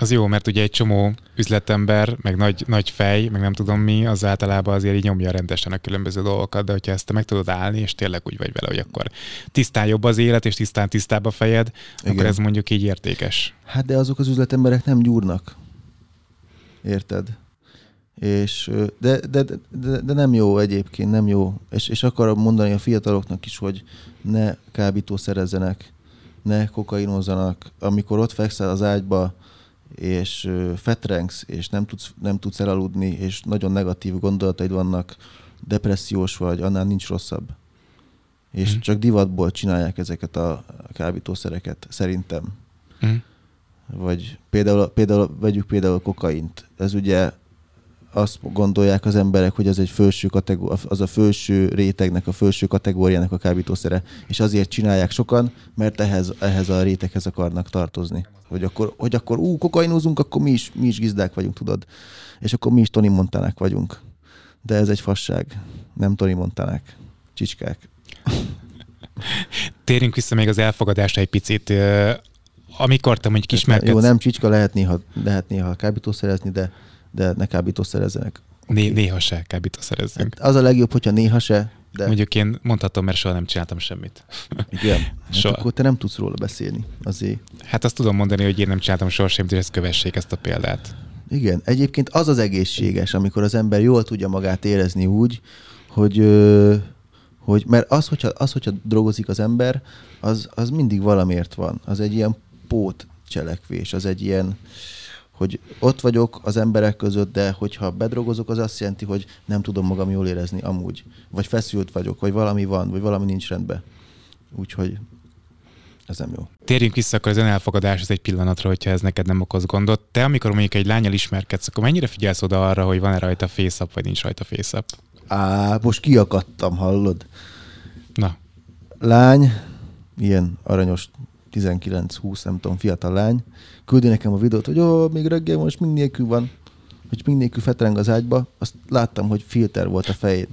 Az jó, mert ugye egy csomó üzletember, meg nagy, nagy fej, meg nem tudom mi, az általában azért így nyomja rendesen a különböző dolgokat, de hogyha ezt te meg tudod állni, és tényleg úgy vagy vele, hogy akkor tisztán jobb az élet, és tisztán tisztább a fejed, Igen. akkor ez mondjuk így értékes. Hát de azok az üzletemberek nem gyúrnak. Érted? És, de, de, de, de, nem jó egyébként, nem jó. És, és akarom mondani a fiataloknak is, hogy ne kábítószerezzenek, ne kokainozzanak. Amikor ott fekszel az ágyba, és fetrengsz, és nem tudsz, nem tudsz elaludni, és nagyon negatív gondolataid vannak, depressziós vagy, annál nincs rosszabb. És mm. csak divatból csinálják ezeket a kábítószereket, szerintem. Mm. Vagy például, például vegyük például a kokaint. Ez ugye azt gondolják az emberek, hogy az egy felső kategória, az a felső rétegnek, a felső kategóriának a kábítószere, és azért csinálják sokan, mert ehhez, ehhez a réteghez akarnak tartozni. Hogy akkor, hogy akkor ú, kokainózunk, akkor mi is, mi is gizdák vagyunk, tudod. És akkor mi is Tony Montanák vagyunk. De ez egy fasság. Nem Tony Montanák. Csicskák. Térjünk vissza még az elfogadásra egy picit. Amikor te mondjuk ismerkedsz... Jó, nem csicska, lehet néha, lehet néha kábítószerezni, de de ne kábítószerezzenek. Né- néha se kábítószerezzünk. Hát az a legjobb, hogyha néha se. De... Mondjuk én mondhatom, mert soha nem csináltam semmit. Igen? [LAUGHS] Hát soha. akkor te nem tudsz róla beszélni azért. Hát azt tudom mondani, hogy én nem csináltam soha semmit, és ezt kövessék ezt a példát. Igen, egyébként az az egészséges, amikor az ember jól tudja magát érezni úgy, hogy, hogy mert az, hogyha, az, hogyha drogozik az ember, az, az mindig valamiért van. Az egy ilyen pót cselekvés, az egy ilyen, hogy ott vagyok az emberek között, de hogyha bedrogozok, az azt jelenti, hogy nem tudom magam jól érezni amúgy. Vagy feszült vagyok, vagy valami van, vagy valami nincs rendben. Úgyhogy ez nem jó. Térjünk vissza akkor az önelfogadáshoz egy pillanatra, hogyha ez neked nem okoz gondot. Te, amikor mondjuk egy lányal ismerkedsz, akkor mennyire figyelsz oda arra, hogy van-e rajta fészap, vagy nincs rajta fészap? Á, most kiakadtam, hallod? Na. Lány, ilyen aranyos 19-20, nem tudom, fiatal lány, küldi nekem a videót, hogy ó, még reggel most mind nélkül van, hogy mind nélkül fetreng az ágyba, azt láttam, hogy filter volt a fején.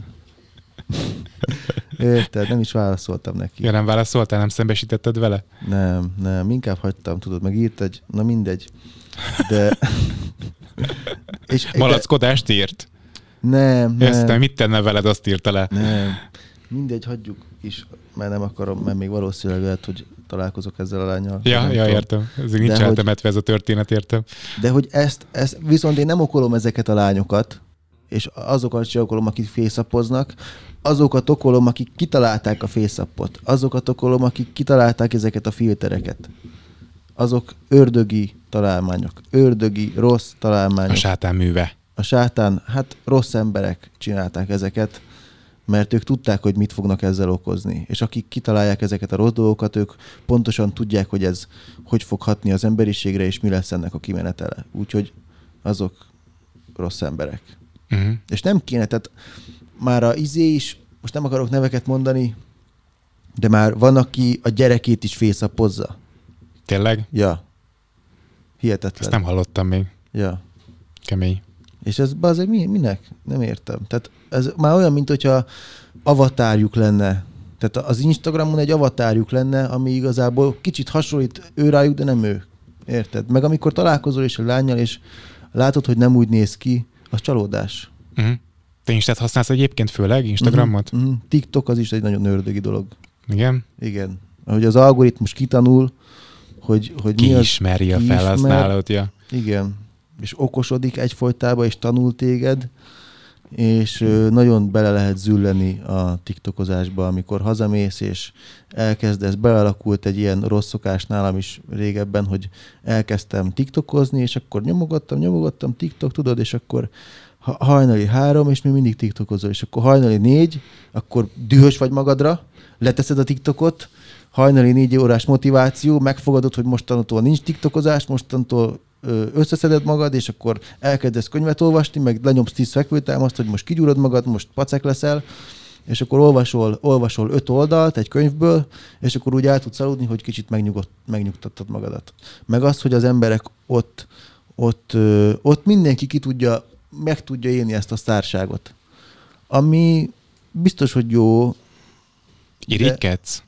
[LAUGHS] Érted? Nem is válaszoltam neki. Ja, nem válaszoltál, nem szembesítetted vele? Nem, nem, inkább hagytam, tudod, meg írt egy, na mindegy. De... [LAUGHS] és, Malackodást írt? Nem, nem. Ezt mit tenne veled, azt írta le? Nem. Mindegy, hagyjuk is, mert nem akarom, mert még valószínűleg lehet, hogy találkozok ezzel a lányal. Ja, ja értem. Ez nincs eltemetve ez a történet, értem. De hogy ezt, ezt, viszont én nem okolom ezeket a lányokat, és azokat sem okolom, akik fészapoznak, azokat okolom, akik kitalálták a fészapot, azokat okolom, akik kitalálták ezeket a filtereket. Azok ördögi találmányok, ördögi rossz találmányok. A sátán műve. A sátán, hát rossz emberek csinálták ezeket, mert ők tudták, hogy mit fognak ezzel okozni. És akik kitalálják ezeket a rossz dolgokat, ők pontosan tudják, hogy ez hogy fog hatni az emberiségre, és mi lesz ennek a kimenetele. Úgyhogy azok rossz emberek. Uh-huh. És nem kéne, tehát már a izé is, most nem akarok neveket mondani, de már van, aki a gyerekét is fészapozza. Tényleg? Ja. Hihetetlen. Ezt nem hallottam még. Ja. Kemény. És ez azért mi, minek? Nem értem. Tehát ez már olyan, mint hogyha avatárjuk lenne. Tehát az Instagramon egy avatárjuk lenne, ami igazából kicsit hasonlít ő rájuk, de nem ő. Érted? Meg amikor találkozol is a lányjal, és látod, hogy nem úgy néz ki, az csalódás. Uh-huh. Te Instát használsz egyébként főleg, Instagramot? Uh-huh. Uh-huh. TikTok az is egy nagyon ördögi dolog. Igen? Igen. Hogy az algoritmus kitanul, hogy, hogy ki mi az, ismeri a felhasználót, ja. Igen és okosodik egyfolytában, és tanul téged, és nagyon bele lehet zülleni a tiktokozásba, amikor hazamész, és elkezdesz, bealakult egy ilyen rossz szokás nálam is régebben, hogy elkezdtem tiktokozni, és akkor nyomogattam, nyomogattam tiktok, tudod, és akkor hajnali három, és mi mindig tiktokozol, és akkor hajnali négy, akkor dühös vagy magadra, leteszed a tiktokot, hajnali négy órás motiváció, megfogadod, hogy mostantól nincs tiktokozás, mostantól összeszeded magad, és akkor elkezdesz könyvet olvasni, meg lenyomsz tíz fekvőtámaszt, hogy most kigyúrod magad, most pacek leszel, és akkor olvasol, olvasol öt oldalt egy könyvből, és akkor úgy el tudsz aludni, hogy kicsit megnyugodt, megnyugtattad magadat. Meg az, hogy az emberek ott, ott, ott mindenki ki tudja, meg tudja élni ezt a sztárságot. Ami biztos, hogy jó. Irigykedsz?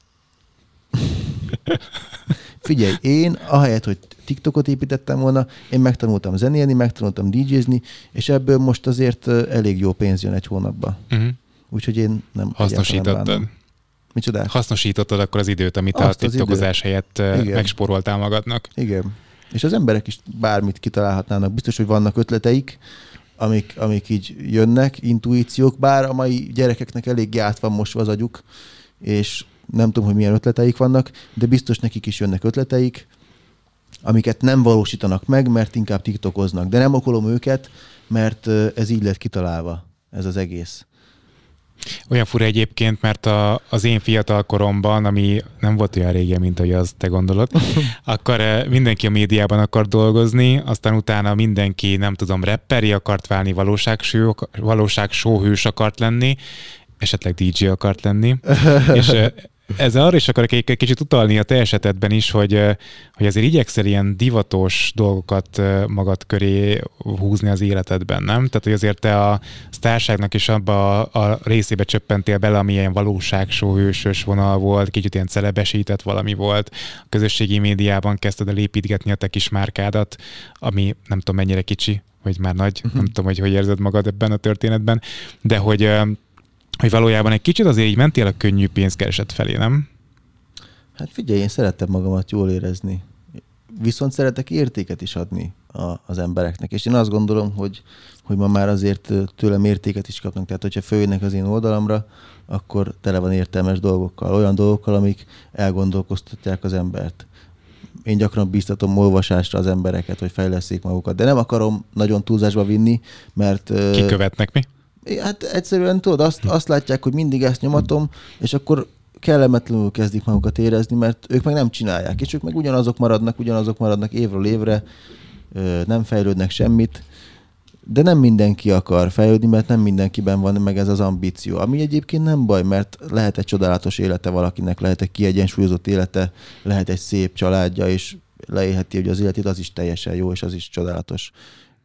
[LAUGHS] Figyelj, én ahelyett, hogy TikTokot építettem volna, én megtanultam zenélni, megtanultam DJ-zni, és ebből most azért elég jó pénz jön egy hónapba. Uh-huh. Úgyhogy én nem Hasznosítottad. Micsodát? Hasznosítottad akkor az időt, amit Azt a TikTokozás helyett Igen. megspóroltál magadnak. Igen. És az emberek is bármit kitalálhatnának. Biztos, hogy vannak ötleteik, amik, amik így jönnek, intuíciók, bár a mai gyerekeknek elég át van mosva az agyuk, és nem tudom, hogy milyen ötleteik vannak, de biztos nekik is jönnek ötleteik, amiket nem valósítanak meg, mert inkább tiktokoznak. De nem okolom őket, mert ez így lett kitalálva, ez az egész. Olyan fura egyébként, mert a, az én fiatal koromban, ami nem volt olyan régen, mint ahogy az te gondolod, [LAUGHS] akkor mindenki a médiában akart dolgozni, aztán utána mindenki, nem tudom, repperi akart válni, valóságsó, valóságsóhős akart lenni, esetleg DJ akart lenni, [LAUGHS] és eh, ez arra is akarok egy kicsit utalni a te esetedben is, hogy, hogy azért igyekszel ilyen divatos dolgokat magad köré húzni az életedben, nem? Tehát, hogy azért te a sztárságnak is abba a, a részébe csöppentél bele, ami ilyen valóságsóhősös vonal volt, kicsit ilyen celebesített valami volt. A közösségi médiában kezdted el építgetni a te kis márkádat, ami nem tudom mennyire kicsi, vagy már nagy, nem tudom, hogy hogy érzed magad ebben a történetben, de hogy hogy valójában egy kicsit azért így mentél a könnyű pénzkereset felé, nem? Hát figyelj, én szeretem magamat jól érezni. Viszont szeretek értéket is adni a, az embereknek. És én azt gondolom, hogy, hogy ma már azért tőlem értéket is kapnak. Tehát, hogyha följönnek az én oldalamra, akkor tele van értelmes dolgokkal. Olyan dolgokkal, amik elgondolkoztatják az embert. Én gyakran bíztatom olvasásra az embereket, hogy fejleszék magukat. De nem akarom nagyon túlzásba vinni, mert... Kikövetnek mi? Hát egyszerűen tudod, azt, azt látják, hogy mindig ezt nyomatom, és akkor kellemetlenül kezdik magukat érezni, mert ők meg nem csinálják, és ők meg ugyanazok maradnak, ugyanazok maradnak évről évre, nem fejlődnek semmit, de nem mindenki akar fejlődni, mert nem mindenkiben van meg ez az ambíció. Ami egyébként nem baj, mert lehet egy csodálatos élete valakinek, lehet egy kiegyensúlyozott élete, lehet egy szép családja, és leélheti, hogy az életét az is teljesen jó, és az is csodálatos.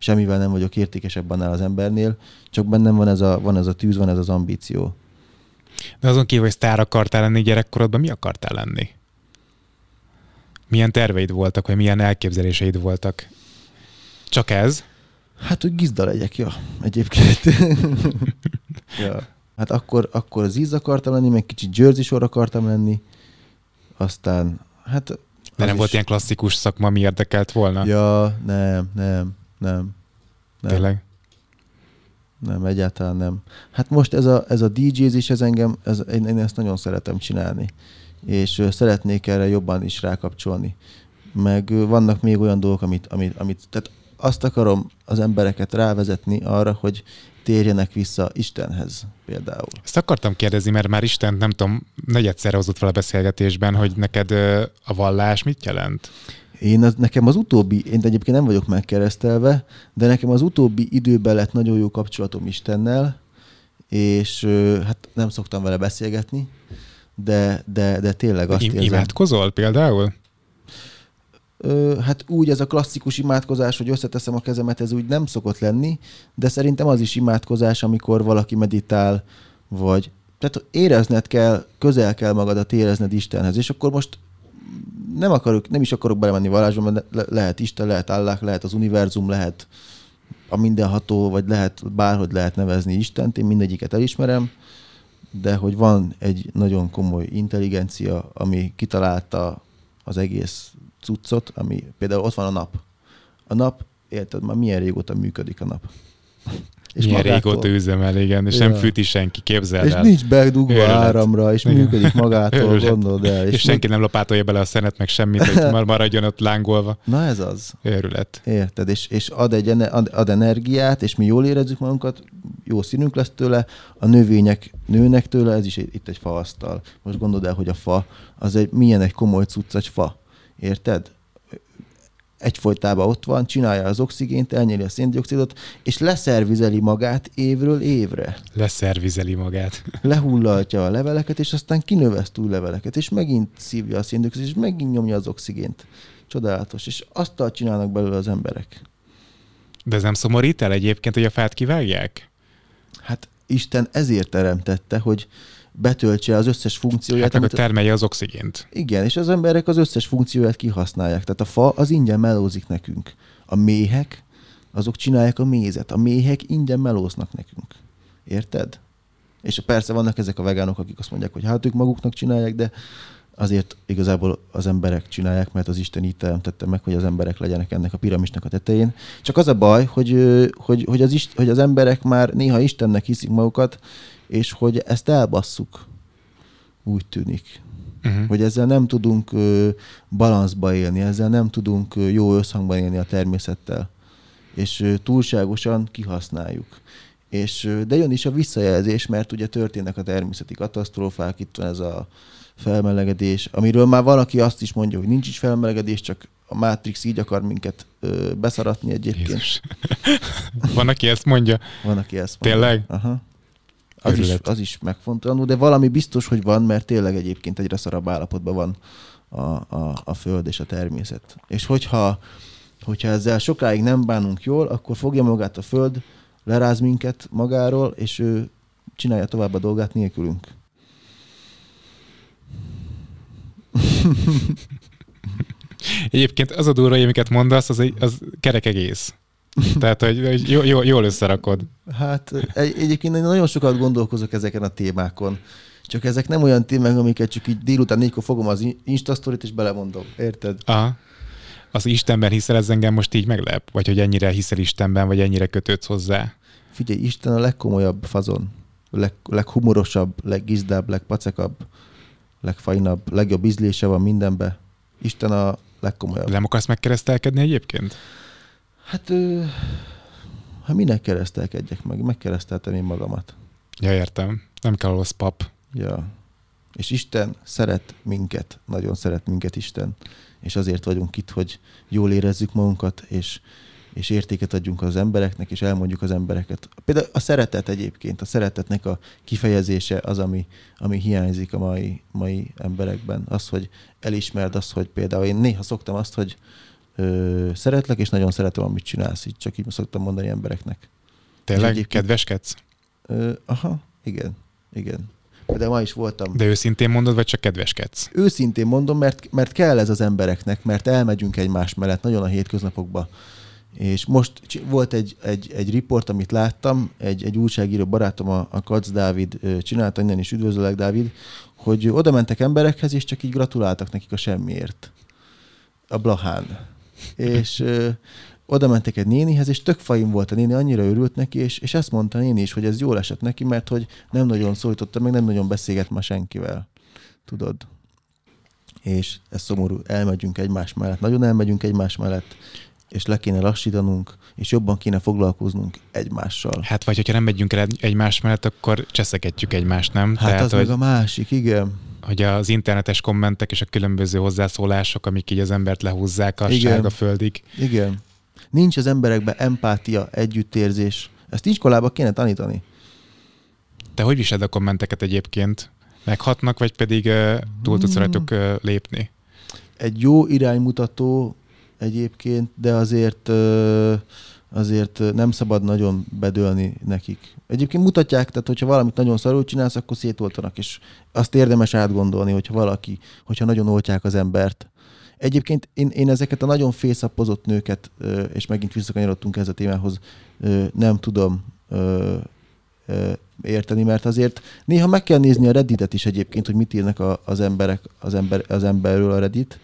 Semmivel nem vagyok értékesebb annál az embernél, csak bennem van ez a, van ez a tűz, van ez az ambíció. De azon kívül, hogy sztár akartál lenni gyerekkorodban, mi akartál lenni? Milyen terveid voltak, vagy milyen elképzeléseid voltak? Csak ez? Hát, hogy gizda legyek, ja, egyébként. [LAUGHS] ja. Hát akkor, akkor az íz akartam lenni, meg kicsit Jersey sor akartam lenni, aztán, hát... De az nem is- volt ilyen klasszikus szakma, ami érdekelt volna? Ja, nem, nem, nem. Nem, Tényleg? nem, egyáltalán nem. Hát most ez a, ez a DJ-zés, ez engem, ez, én, én ezt nagyon szeretem csinálni. És szeretnék erre jobban is rákapcsolni. Meg vannak még olyan dolgok, amit, amit, amit tehát azt akarom az embereket rávezetni arra, hogy térjenek vissza Istenhez például. Ezt akartam kérdezni, mert már Isten, nem tudom, negyedszer hozott fel a beszélgetésben, hogy neked a vallás mit jelent? Én az, nekem az utóbbi, én egyébként nem vagyok megkeresztelve, de nekem az utóbbi időben lett nagyon jó kapcsolatom Istennel, és hát nem szoktam vele beszélgetni, de, de, de tényleg azt Im- érzem. imádkozol például? Hát úgy ez a klasszikus imádkozás, hogy összeteszem a kezemet, ez úgy nem szokott lenni, de szerintem az is imádkozás, amikor valaki meditál, vagy tehát érezned kell, közel kell magadat érezned Istenhez, és akkor most nem akarok, nem is akarok belemenni vallásba, mert le- lehet Isten, lehet Allah, lehet az univerzum, lehet a mindenható, vagy lehet bárhogy lehet nevezni Istent, én mindegyiket elismerem, de hogy van egy nagyon komoly intelligencia, ami kitalálta az egész cuccot, ami például ott van a nap. A nap, érted, már milyen régóta működik a nap. És Milyen magától- régóta üzemel, igen, és Ja. nem fűti senki, képzeld És el. nincs bedugva Őrület. áramra, és Igen. működik magától, Őrület. gondold el. És, és senki nem lapátolja bele a szenet, meg semmit, hogy [LAUGHS] mar- maradjon ott lángolva. Na ez az. Őrület. Érted? És, és ad, egy, ad, ad energiát, és mi jól érezzük magunkat, jó színünk lesz tőle, a növények nőnek tőle, ez is itt egy faasztal. Most gondold el, hogy a fa, az egy, milyen egy komoly cucc egy fa. Érted? Egyfolytában ott van, csinálja az oxigént, elnyeli a széndiokszidot, és leszervizeli magát évről évre. Leszervizeli magát. [LAUGHS] Lehullalja a leveleket, és aztán kinöveszt új leveleket, és megint szívja a széndiokszidot, és megint nyomja az oxigént. Csodálatos. És azt csinálnak belőle az emberek. De ez nem szomorít el egyébként, hogy a fát kivágják? Hát Isten ezért teremtette, hogy betöltse az összes funkcióját. Hát amit- termelje az oxigént. igen, és az emberek az összes funkcióját kihasználják. Tehát a fa az ingyen melózik nekünk. A méhek, azok csinálják a mézet. A méhek ingyen melóznak nekünk. Érted? És persze vannak ezek a vegánok, akik azt mondják, hogy hát ők maguknak csinálják, de azért igazából az emberek csinálják, mert az Isten így teremtette meg, hogy az emberek legyenek ennek a piramisnak a tetején. Csak az a baj, hogy, hogy, hogy, az, ist, hogy az emberek már néha Istennek hiszik magukat, és hogy ezt elbasszuk. Úgy tűnik Uh-huh. hogy ezzel nem tudunk balanszba élni, ezzel nem tudunk jó összhangban élni a természettel, és túlságosan kihasználjuk. És, de jön is a visszajelzés, mert ugye történnek a természeti katasztrófák, itt van ez a felmelegedés, amiről már valaki azt is mondja, hogy nincs is felmelegedés, csak a Matrix így akar minket ö, beszaratni egyébként. Jézus. [LAUGHS] Van, aki ezt mondja. Van, aki ezt mondja. Tényleg? Aha. Az is, az is megfontolandó, de valami biztos, hogy van, mert tényleg egyébként egyre szarabb állapotban van a, a, a föld és a természet. És hogyha, hogyha ezzel sokáig nem bánunk jól, akkor fogja magát a föld, leráz minket magáról, és ő csinálja tovább a dolgát nélkülünk. Egyébként az a durva, amiket mondasz, az, egy, az kerek egész. Tehát, hogy, hogy jó, jó, jól összerakod. Hát egy, egyébként én nagyon sokat gondolkozok ezeken a témákon. Csak ezek nem olyan témák, amiket csak így délután négykor fogom az Insta sztorit, és belemondom. Érted? Aha. Az Istenben hiszel, ez engem most így meglep? Vagy hogy ennyire hiszel Istenben, vagy ennyire kötődsz hozzá? Figyelj, Isten a legkomolyabb fazon. Leg, leghumorosabb, leggizdább, legpacekabb, legfajnabb, legjobb ízlése van mindenbe. Isten a legkomolyabb. Nem akarsz megkeresztelkedni egyébként? Hát, hát minek keresztelkedjek meg? Megkereszteltem én magamat. Ja, értem. Nem kell ahhoz pap. Ja. És Isten szeret minket, nagyon szeret minket Isten, és azért vagyunk itt, hogy jól érezzük magunkat, és, és értéket adjunk az embereknek, és elmondjuk az embereket. Például a szeretet egyébként, a szeretetnek a kifejezése az, ami, ami hiányzik a mai, mai emberekben. Az, hogy elismerd azt, hogy például én néha szoktam azt, hogy ö, szeretlek, és nagyon szeretem, amit csinálsz. Így csak így szoktam mondani embereknek. Tényleg? Kedveskedsz? Ö, aha, igen, igen. De ma is voltam. De őszintén mondod, vagy csak kedveskedsz? Őszintén mondom, mert, mert kell ez az embereknek, mert elmegyünk egymás mellett nagyon a hétköznapokba. És most volt egy, egy, egy riport, amit láttam, egy, egy újságíró barátom, a, a Kac Dávid csinálta, innen is üdvözöllek, Dávid, hogy oda mentek emberekhez, és csak így gratuláltak nekik a semmiért. A Blahán. És ö, oda mentek egy nénihez, és tök fajn volt a néni, annyira örült neki, és, és ezt mondta a néni is, hogy ez jól esett neki, mert hogy nem nagyon szólította, meg nem nagyon beszélget ma senkivel. Tudod? És ez szomorú, elmegyünk egymás mellett, nagyon elmegyünk egymás mellett, és le kéne lassítanunk, és jobban kéne foglalkoznunk egymással. Hát vagy hogyha nem megyünk el egymás mellett, akkor cseszegetjük egymást, nem? Hát Tehát, az hogy, meg a másik, igen. hogy az internetes kommentek és a különböző hozzászólások, amik így az embert lehúzzák a Igen. sárga földig. Igen. Nincs az emberekben empátia, együttérzés. Ezt iskolába kéne tanítani. Te hogy viseled a kommenteket egyébként? Meghatnak, vagy pedig uh, túl tudsz rajtuk uh, lépni? Egy jó iránymutató egyébként, de azért azért nem szabad nagyon bedőlni nekik. Egyébként mutatják, tehát hogyha valamit nagyon szarul csinálsz, akkor szétoltanak, és azt érdemes átgondolni, hogyha valaki, hogyha nagyon oltják az embert. Egyébként én, én ezeket a nagyon fészapozott nőket, és megint visszakanyarodtunk ez a témához, nem tudom érteni, mert azért néha meg kell nézni a Redditet is egyébként, hogy mit írnak az emberek az, ember, az emberről a Reddit,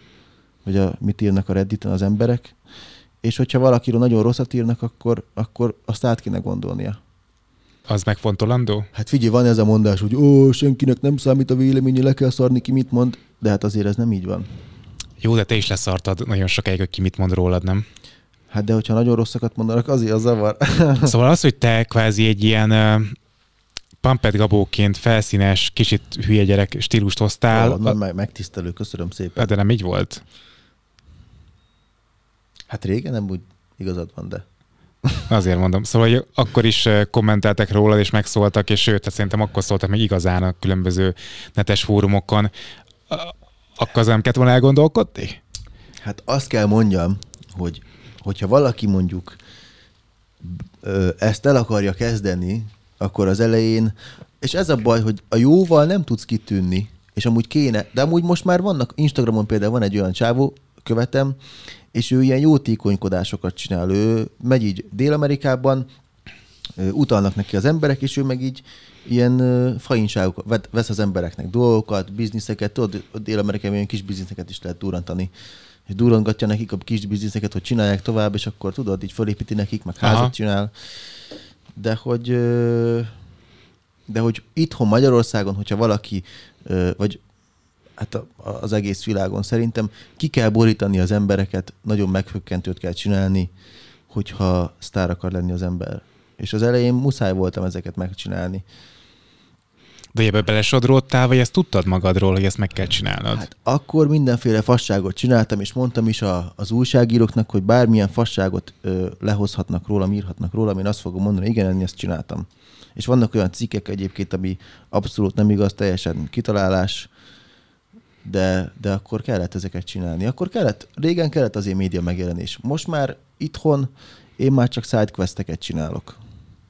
vagy a, mit írnak a Redditen az emberek, és hogyha valakiről nagyon rosszat írnak, akkor, akkor azt át kéne gondolnia. Az megfontolandó? Hát figyelj, van ez a mondás, hogy ó, senkinek nem számít a véleménye, le kell szarni ki, mit mond, de hát azért ez nem így van. Jó, de te is leszartad nagyon sokáig, hogy ki mit mond rólad, nem? Hát de hogyha nagyon rosszakat mondanak, azért az zavar. [LAUGHS] Szóval az, hogy te kvázi egy ilyen uh, Pampet Gabóként felszínes, kicsit hülye gyerek stílust hoztál, Ó, na, meg, megtisztelő, köszönöm szépen. de nem így volt. Hát régen nem úgy igazad van, de... Azért mondom. Szóval hogy akkor is ö, kommenteltek rólad, és megszóltak, és sőt, hát szerintem akkor szóltak meg igazán a különböző netes fórumokon. Akkor az nem kellett volna elgondolkodni? Hát azt kell mondjam, hogy hogyha valaki mondjuk ezt el akarja kezdeni, akkor az elején, és ez a baj, hogy a jóval nem tudsz kitűnni, és amúgy kéne, de amúgy most már vannak, Instagramon például van egy olyan csávó, követem, és ő ilyen jótékonykodásokat csinál. Ő megy így Dél-Amerikában, utalnak neki az emberek, és ő meg így ilyen fainságokat vesz az embereknek dolgokat, bizniszeket, tudod, Dél-Amerikában ilyen kis bizniszeket is lehet durrantani és durrangatja nekik a kis bizniszeket, hogy csinálják tovább, és akkor tudod, így fölépíti nekik, meg házat Aha. csinál. De hogy, de hogy itthon Magyarországon, hogyha valaki, vagy hát a- az egész világon szerintem ki kell borítani az embereket, nagyon megfökkentőt kell csinálni, hogyha sztár akar lenni az ember. És az elején muszáj voltam ezeket megcsinálni. De ebbe belesodródtál, vagy ezt tudtad magadról, hogy ezt meg kell csinálnod? Hát akkor mindenféle fasságot csináltam, és mondtam is a, az újságíróknak, hogy bármilyen fasságot ö, lehozhatnak rólam, írhatnak rólam, én azt fogom mondani, igen, én ezt csináltam. És vannak olyan cikkek egyébként, ami abszolút nem igaz, teljesen kitalálás, de, de akkor kellett ezeket csinálni. Akkor kellett, régen kellett azért média megjelenés. Most már itthon én már csak sidequesteket csinálok.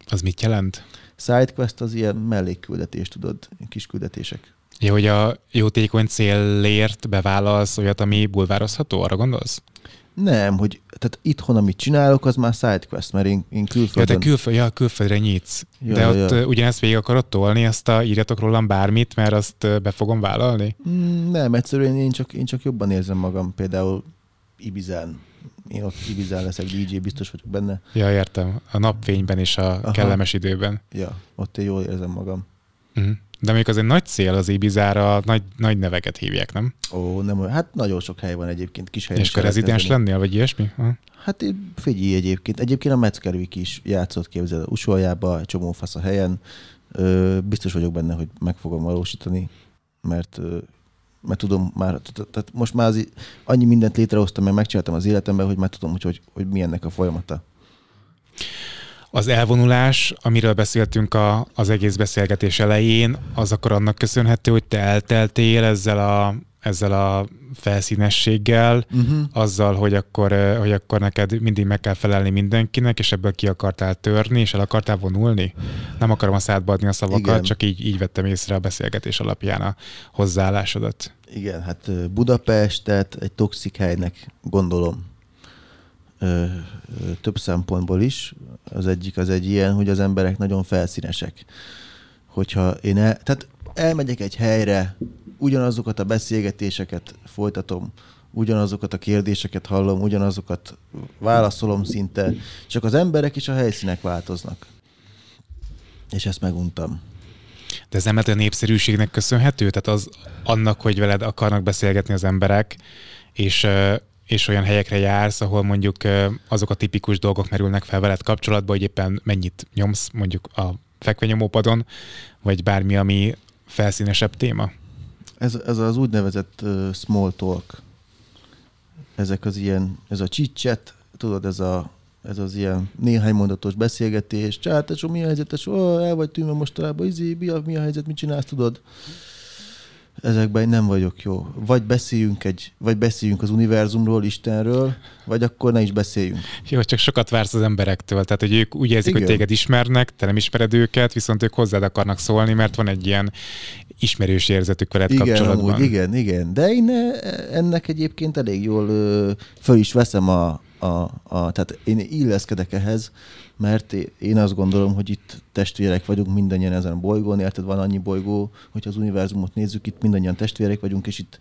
Az mit jelent? Sidequest az ilyen mellékküldetés, tudod, kis küldetések. Ja, hogy a jótékony célért bevállalsz olyat, ami bulvározható, arra gondolsz? Nem, hogy tehát itthon, amit csinálok, az már sidequest, mert én, én Ja, külföldön... te külföld, ja, külföldre nyitsz. Ja, De ja, ott ja. ja. ugyanezt végig akarod tolni, ezt a írjatok rólam bármit, mert azt be fogom vállalni? Mm, Nem, egyszerűen én csak, én csak jobban érzem magam, például Ibizán. Én ott Ibizán leszek DJ, biztos vagyok benne. Ja, értem. A napfényben és a Aha. kellemes időben. Ja, ott én jól érzem magam. Uh-huh. De még az egy nagy cél az Ibizára, nagy, nagy neveket hívják, nem? Ó, nem. Hát nagyon sok hely van egyébként, kis helyen. és akkor rezidens lennél, vagy ilyesmi? Aha. Hát figyelj egyébként. Egyébként a Metzgervik is játszott képzel Usoljába, csomó fasz a helyen. Ö, biztos vagyok benne, hogy meg fogom valósítani, mert mert tudom már, tehát- tehát most már az, annyi mindent létrehoztam, mert megcsináltam az életemben, hogy már tudom, hogy, hogy, hogy mi ennek a folyamata. Az elvonulás, amiről beszéltünk a, az egész beszélgetés elején, az akkor annak köszönhető, hogy te elteltél ezzel a, ezzel a felszínességgel, Uh-huh. azzal, hogy akkor, hogy akkor neked mindig meg kell felelni mindenkinek, és ebből ki akartál törni, és el akartál vonulni? Nem akarom a szádba adni a szavakat, Igen. csak így, így vettem észre a beszélgetés alapján a hozzáállásodat. Igen, hát Budapestet egy toxik helynek gondolom. Ö, több szempontból is. Az egyik az egy ilyen, hogy az emberek nagyon felszínesek. Hogyha én el, tehát elmegyek egy helyre, ugyanazokat a beszélgetéseket folytatom, ugyanazokat a kérdéseket hallom, ugyanazokat válaszolom szinte, csak az emberek és a helyszínek változnak. És ezt meguntam. De ez nem lehet a népszerűségnek köszönhető? Tehát az annak, hogy veled akarnak beszélgetni az emberek, és, és olyan helyekre jársz, ahol mondjuk azok a tipikus dolgok merülnek fel veled kapcsolatban, hogy éppen mennyit nyomsz mondjuk a fekvenyomópadon, vagy bármi, ami felszínesebb téma? Ez, ez az úgynevezett uh, small talk. Ezek az ilyen, ez a chit tudod, ez, a, ez az ilyen néhány mondatos beszélgetés. Csá, tesó, mi a helyzet, tesó? Ó, el vagy tűnve mostanában, izé, mi a, mi a helyzet, mit csinálsz, tudod? Ezekben nem vagyok jó. Vagy beszéljünk, egy, vagy beszéljünk az univerzumról, Istenről, vagy akkor ne is beszéljünk. Jó, csak sokat vársz az emberektől, tehát hogy ők úgy érzik, Igen. hogy téged ismernek, te nem ismered őket, viszont ők hozzád akarnak szólni, mert van egy ilyen ismerős érzetük veled Igen, kapcsolatban. amúgy, igen, igen. De én eh, ennek egyébként elég jól ö, föl is veszem a, a, a, tehát én illeszkedek ehhez, mert én azt gondolom, hogy itt testvérek vagyunk mindannyian ezen a bolygón, érted, van annyi bolygó, hogyha az univerzumot nézzük, itt mindannyian testvérek vagyunk, és itt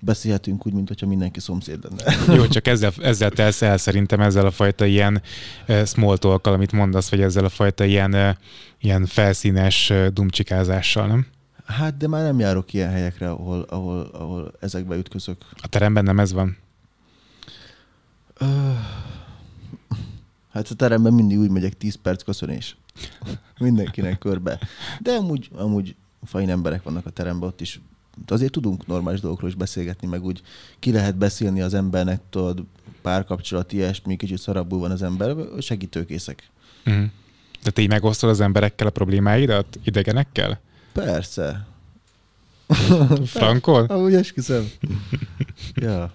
beszélhetünk úgy, mint hogyha mindenki szomszéd lenne. [LAUGHS] Jó, csak ezzel, ezzel telsz el szerintem ezzel a fajta ilyen uh, small talk amit mondasz, vagy ezzel a fajta ilyen, uh, ilyen felszínes uh, dumcsikázással, nem? Hát, de már nem járok ilyen helyekre, ahol, ahol, ahol ezekbe ütközök. A teremben nem ez van. Hát a teremben mindig úgy megyek 10 perc köszönés. Mindenkinek körbe. De amúgy, amúgy fain emberek vannak a teremben, ott is azért tudunk normális dolgokról is beszélgetni, meg úgy ki lehet beszélni az embernek, tudod, párkapcsolat, ilyesmi, kicsit szarabbul van az ember, segítőkészek. Uh-huh. De te így megosztod az emberekkel a problémáidat, idegenekkel? Persze. Frankol? Amúgy esküszöm. ja.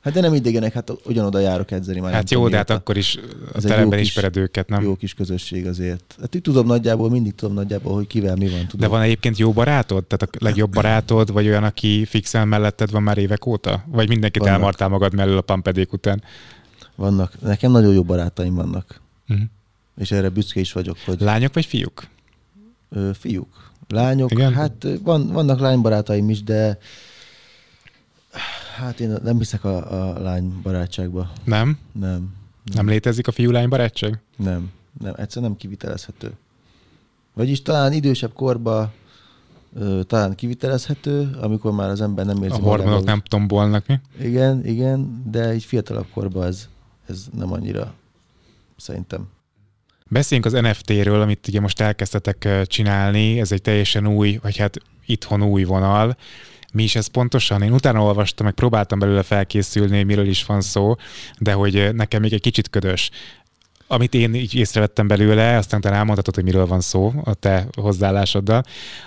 Hát de nem idegenek, hát ugyanoda járok edzeni már. Hát jó, de hát akkor is a teremben ismered őket, nem? Jó kis közösség azért. Hát így tudom nagyjából, mindig tudom nagyjából, hogy kivel mi van. Tudom. De van egyébként jó barátod? Tehát a legjobb barátod, vagy olyan, aki fixen melletted van már évek óta? Vagy mindenkit vannak. elmartál magad mellől a pampedék után? Vannak. Nekem nagyon jó barátaim vannak. Uh-huh. És erre büszke is vagyok, hogy... Lányok vagy fiúk? Ö, fiúk. Lányok, Igen? hát van, vannak lánybarátaim is, de Hát én nem hiszek a, a lány barátságba. Nem? Nem. Nem, nem létezik a fiú-lány barátság? Nem, nem, egyszerűen nem kivitelezhető. Vagyis talán idősebb korba ö, talán kivitelezhető, amikor már az ember nem érzi A hormonok nem tombolnak mi? Igen, igen, de egy fiatalabb korban ez, ez nem annyira szerintem. Beszéljünk az NFT-ről, amit ugye most elkezdtetek csinálni, ez egy teljesen új, vagy hát itthon új vonal mi is ez pontosan? Én utána olvastam, meg próbáltam belőle felkészülni, miről is van szó, de hogy nekem még egy kicsit ködös amit én így észrevettem belőle, aztán talán elmondhatod, hogy miről van szó a te hozzáállásoddal,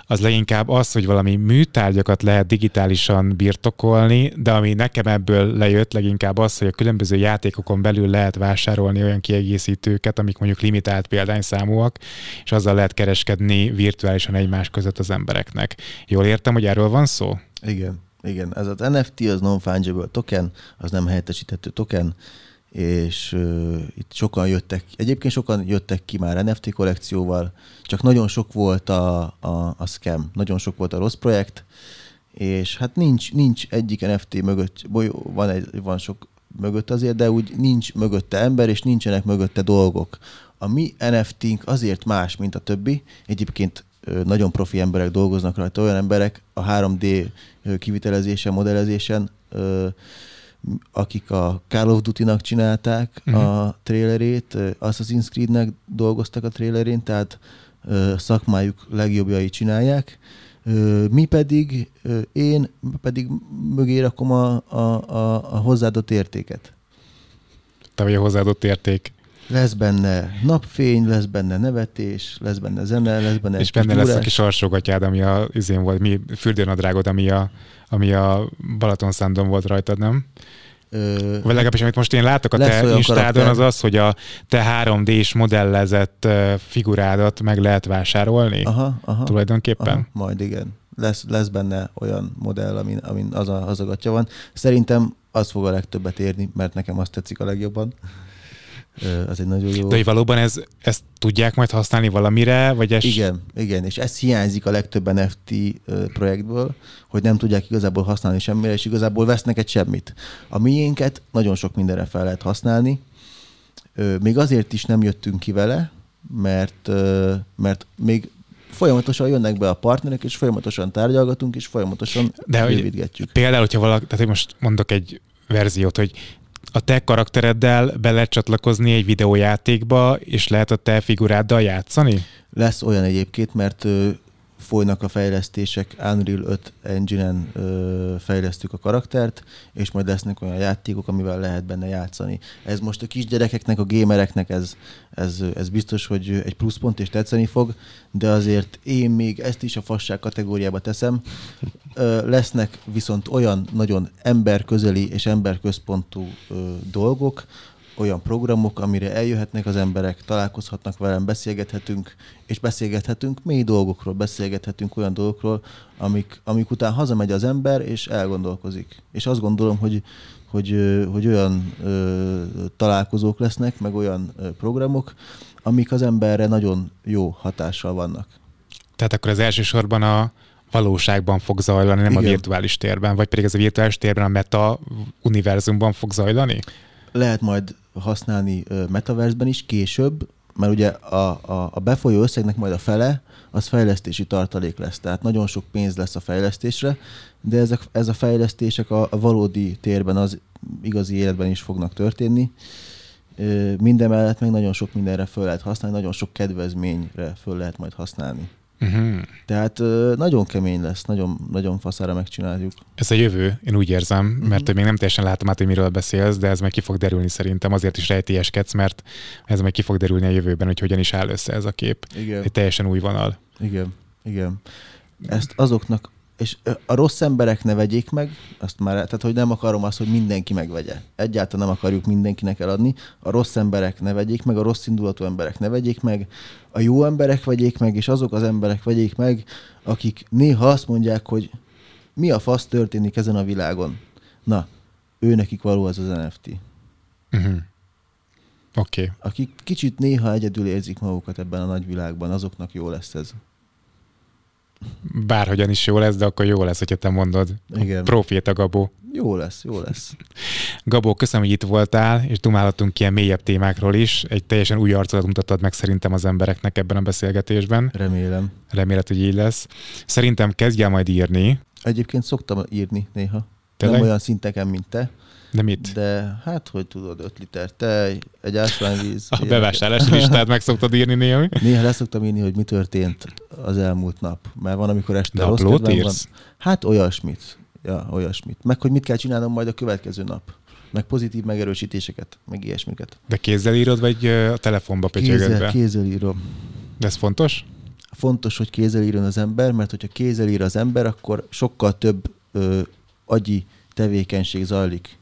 az leginkább az, hogy valami műtárgyakat lehet digitálisan birtokolni, de ami nekem ebből lejött leginkább az, hogy a különböző játékokon belül lehet vásárolni olyan kiegészítőket, amik mondjuk limitált példányszámúak, és azzal lehet kereskedni virtuálisan egymás között az embereknek. Jól értem, hogy erről van szó? Igen, igen. Ez az NFT, az non-fungible token, az nem helyettesíthető token, és uh, itt sokan jöttek, egyébként sokan jöttek ki már NFT kollekcióval, csak nagyon sok volt a, a, a scam, nagyon sok volt a rossz projekt, és hát nincs, nincs egyik NFT mögött, van, egy, van sok mögött azért, de úgy nincs mögötte ember, és nincsenek mögötte dolgok. A mi NFT-nk azért más, mint a többi. Egyébként nagyon profi emberek dolgoznak rajta, olyan emberek a 3D kivitelezésen, modellezésen, akik a Call of Duty-nak csinálták uh-huh. a trailerét, Assassin's Creed-nek dolgoztak a trailerén, tehát szakmájuk legjobbjai csinálják. Mi pedig, én pedig mögé rakom a, a, a, a hozzáadott értéket. Te vagy a hozzáadott érték. Lesz benne napfény, lesz benne nevetés, lesz benne zene, lesz benne És benne lesz a kis alsógatyád, ami a izén volt, mi fürdőnadrágod, ami a, ami a Balatonszándon volt rajtad, nem? Ö, Vagy legalábbis, amit most én látok a te Instádon, az az, hogy a te 3D-s modellezett figurádat meg lehet vásárolni aha, aha, tulajdonképpen. Aha, majd igen. Lesz, lesz benne olyan modell, amin, amin az, a, az a gatya van. Szerintem az fog a legtöbbet érni, mert nekem azt tetszik a legjobban az egy nagyon jó... De hogy valóban ez, ezt tudják majd használni valamire, vagy ez... Igen, igen, és ez hiányzik a legtöbb NFT projektből, hogy nem tudják igazából használni semmire, és igazából vesznek egy semmit. A miénket nagyon sok mindenre fel lehet használni, még azért is nem jöttünk ki vele, mert, mert még folyamatosan jönnek be a partnerek, és folyamatosan tárgyalgatunk, és folyamatosan De bővítgetjük. Például, hogyha valaki, tehát én most mondok egy verziót, hogy a te karaktereddel be lehet csatlakozni egy videójátékba, és lehet a te figuráddal játszani? Lesz olyan egyébként, mert folynak a fejlesztések, Unreal 5 engine-en ö, fejlesztük a karaktert, és majd lesznek olyan játékok, amivel lehet benne játszani. Ez most a kisgyerekeknek, a gamereknek ez, ez, ez biztos, hogy egy pluszpont és tetszeni fog, de azért én még ezt is a fasság kategóriába teszem. Ö, lesznek viszont olyan nagyon emberközeli és emberközpontú ö, dolgok, olyan programok, amire eljöhetnek az emberek, találkozhatnak velem, beszélgethetünk, és beszélgethetünk mély dolgokról, beszélgethetünk olyan dolgokról, amik, amik után hazamegy az ember, és elgondolkozik. És azt gondolom, hogy, hogy, hogy olyan ö, találkozók lesznek, meg olyan ö, programok, amik az emberre nagyon jó hatással vannak. Tehát akkor az elsősorban a valóságban fog zajlani, nem Igen. a virtuális térben, vagy pedig ez a virtuális térben a meta univerzumban fog zajlani? Lehet majd használni metaversben is később, mert ugye a, a, a befolyó összegnek majd a fele, az fejlesztési tartalék lesz. Tehát nagyon sok pénz lesz a fejlesztésre, de ezek, ez a fejlesztések a, a valódi térben, az igazi életben is fognak történni. Minden mellett meg nagyon sok mindenre föl lehet használni, nagyon sok kedvezményre föl lehet majd használni. Uh-huh. Tehát nagyon kemény lesz, nagyon, nagyon faszára megcsináljuk. Ez a jövő, én úgy érzem, uh-huh. mert még nem teljesen látom át, hogy miről beszélsz, de ez meg ki fog derülni szerintem, azért is rejtélyeskedsz, mert ez meg ki fog derülni a jövőben, hogy hogyan is áll össze ez a kép. Igen. Egy teljesen új vonal. Igen, igen. Ezt azoknak és a rossz emberek ne vegyék meg, azt már, tehát hogy nem akarom azt, hogy mindenki megvegye. Egyáltalán nem akarjuk mindenkinek eladni. A rossz emberek ne vegyék meg, a rossz indulatú emberek ne vegyék meg, a jó emberek vegyék meg, és azok az emberek vegyék meg, akik néha azt mondják, hogy mi a fasz történik ezen a világon. Na, ő nekik való az az NFT. Uh-huh. Oké. Okay. Akik kicsit néha egyedül érzik magukat ebben a nagy világban, azoknak jó lesz ez. Bárhogyan is jó lesz, de akkor jó lesz, hogyha te mondod. Igen. Proféta Gabó. Jó lesz, jó lesz. Gabó, köszönöm, hogy itt voltál, és dumálhatunk ilyen mélyebb témákról is. Egy teljesen új arcodat mutattad meg szerintem az embereknek ebben a beszélgetésben. Remélem. Remélet, hogy így lesz. Szerintem kezdj el majd írni. Egyébként szoktam írni néha. Tényleg? Nem olyan szinteken, mint te. De mit? De hát, hogy tudod, 5 liter tej, egy ásványvíz. A bevásárlási listát meg szoktad írni néha. Néha leszoktam írni, hogy mi történt az elmúlt nap. Mert van, amikor este rossz Naplót kedvem van. Hát olyasmit. Ja, olyasmit. Meg, hogy mit kell csinálnom majd a következő nap. Meg pozitív megerősítéseket, meg ilyesmiket. De kézzel írod, vagy a telefonba pötyögöd Kézzel, kézzel írom. De ez fontos? Fontos, hogy kézzel írjon az ember, mert hogyha kézzel ír az ember, akkor sokkal több ö, agyi tevékenység zajlik.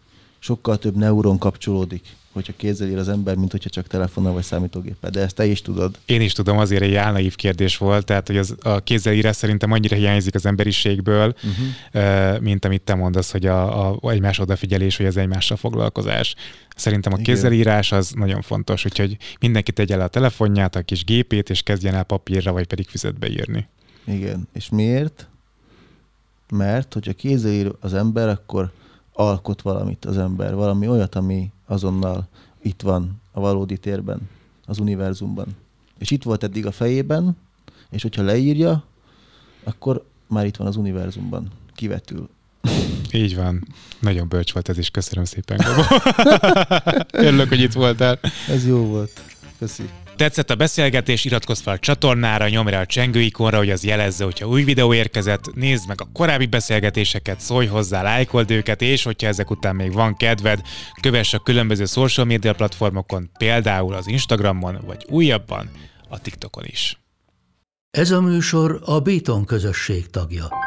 Sokkal több neuron kapcsolódik, hogyha kézzel ír az ember, mint hogyha csak telefonnal vagy számítógéppel. De ezt te is tudod. Én is tudom, azért egy álnaív kérdés volt, tehát hogy az, a kézzelírás szerintem annyira hiányzik az emberiségből, uh-huh. mint amit te mondasz, hogy a, a egymás odafigyelés, vagy az egymással foglalkozás. Szerintem a kézzelírás az nagyon fontos, úgyhogy mindenki tegye le a telefonját, a kis gépét, és kezdjen el papírra, vagy pedig füzetbe írni. Igen. És miért? Mert, hogyha kézzel ír az ember, akkor alkot valamit az ember, valami olyat, ami azonnal itt van a valódi térben, az univerzumban. És itt volt eddig a fejében, és hogyha leírja, akkor már itt van az univerzumban, kivetül. Így van. Nagyon bölcs volt ez is, köszönöm szépen, Gabó. [LAUGHS] Örülök, hogy itt voltál. Ez jó volt. Köszi. Tetszett a beszélgetés, iratkozz fel a csatornára, nyomj rá a csengő ikonra, hogy az jelezze, hogyha új videó érkezett, nézd meg a korábbi beszélgetéseket, szólj hozzá, lájkold őket, és hogyha ezek után még van kedved, kövess a különböző social media platformokon, például az Instagramon, vagy újabban a TikTokon is. Ez a műsor a Béton közösség tagja.